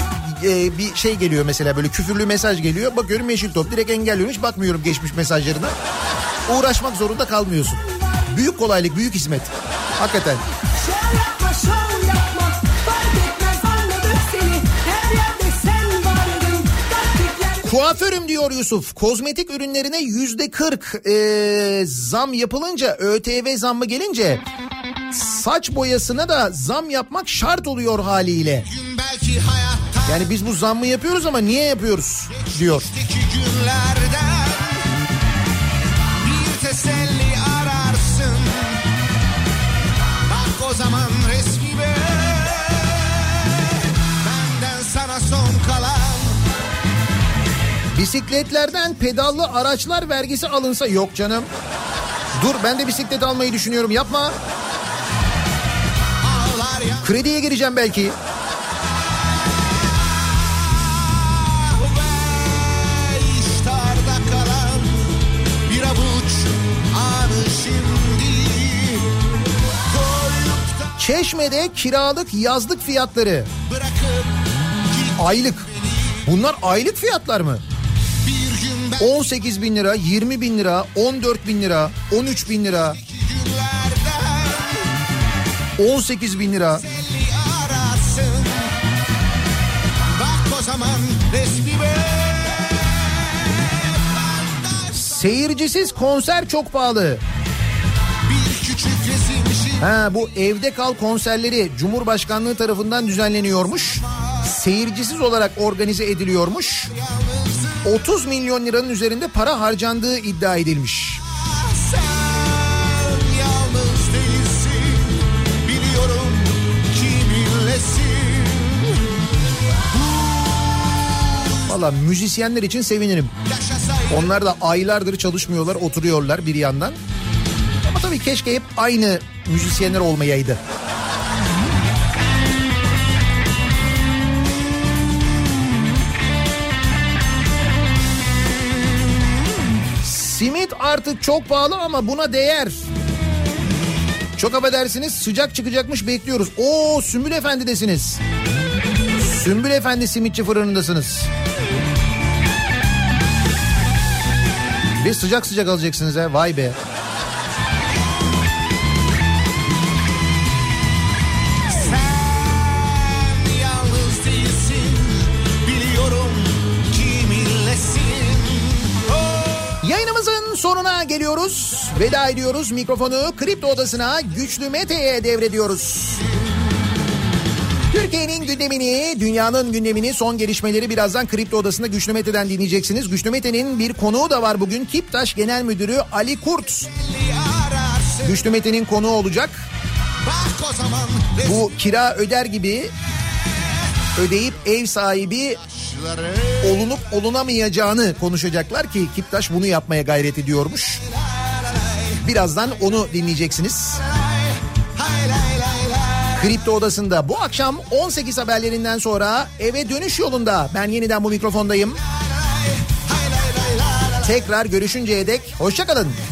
e, bir şey geliyor mesela böyle küfürlü mesaj geliyor. Bakıyorum yeşil top direkt engelliyorum hiç bakmıyorum geçmiş mesajlarına. Uğraşmak zorunda kalmıyorsun. Büyük kolaylık, büyük hizmet. Hakikaten. Kuaförüm diyor Yusuf. Kozmetik ürünlerine yüzde kırk e, zam yapılınca ÖTV zammı gelince saç boyasına da zam yapmak şart oluyor haliyle. Yani biz bu zammı yapıyoruz ama niye yapıyoruz diyor. bir teselli ararsın. Bak o zaman resmime benden sana son kalan Bisikletlerden pedallı araçlar vergisi alınsa yok canım. Dur ben de bisiklet almayı düşünüyorum yapma. Krediye gireceğim belki. Çeşme'de kiralık yazlık fiyatları aylık. Bunlar aylık fiyatlar mı? bir gün ben 18 bin lira, 20 bin lira, 14 bin lira, 13 bin lira, 18 bin lira. Seyircisiz konser çok pahalı. Ha bu evde kal konserleri Cumhurbaşkanlığı tarafından düzenleniyormuş. Seyircisiz olarak organize ediliyormuş. 30 milyon liranın üzerinde para harcandığı iddia edilmiş. Valla müzisyenler için sevinirim. Onlar da aylardır çalışmıyorlar, oturuyorlar bir yandan. Ama tabii keşke hep aynı müzisyenler olmayaydı. Simit artık çok pahalı ama buna değer. Çok affedersiniz sıcak çıkacakmış bekliyoruz. Oo Sümbül Efendi'desiniz. Sümbül Efendi simitçi fırınındasınız. Ve sıcak sıcak alacaksınız ha vay be. sonuna geliyoruz. Veda ediyoruz. Mikrofonu Kripto Odası'na Güçlü Mete'ye devrediyoruz. Türkiye'nin gündemini, dünyanın gündemini, son gelişmeleri birazdan Kripto Odası'nda Güçlü Mete'den dinleyeceksiniz. Güçlü Mete'nin bir konuğu da var bugün. Kiptaş Genel Müdürü Ali Kurt. Güçlü Mete'nin konuğu olacak. Bu kira öder gibi ödeyip ev sahibi olunup olunamayacağını konuşacaklar ki Kiptaş bunu yapmaya gayret ediyormuş. Birazdan onu dinleyeceksiniz. Kripto Odası'nda bu akşam 18 haberlerinden sonra eve dönüş yolunda ben yeniden bu mikrofondayım. Tekrar görüşünceye dek hoşçakalın. Hay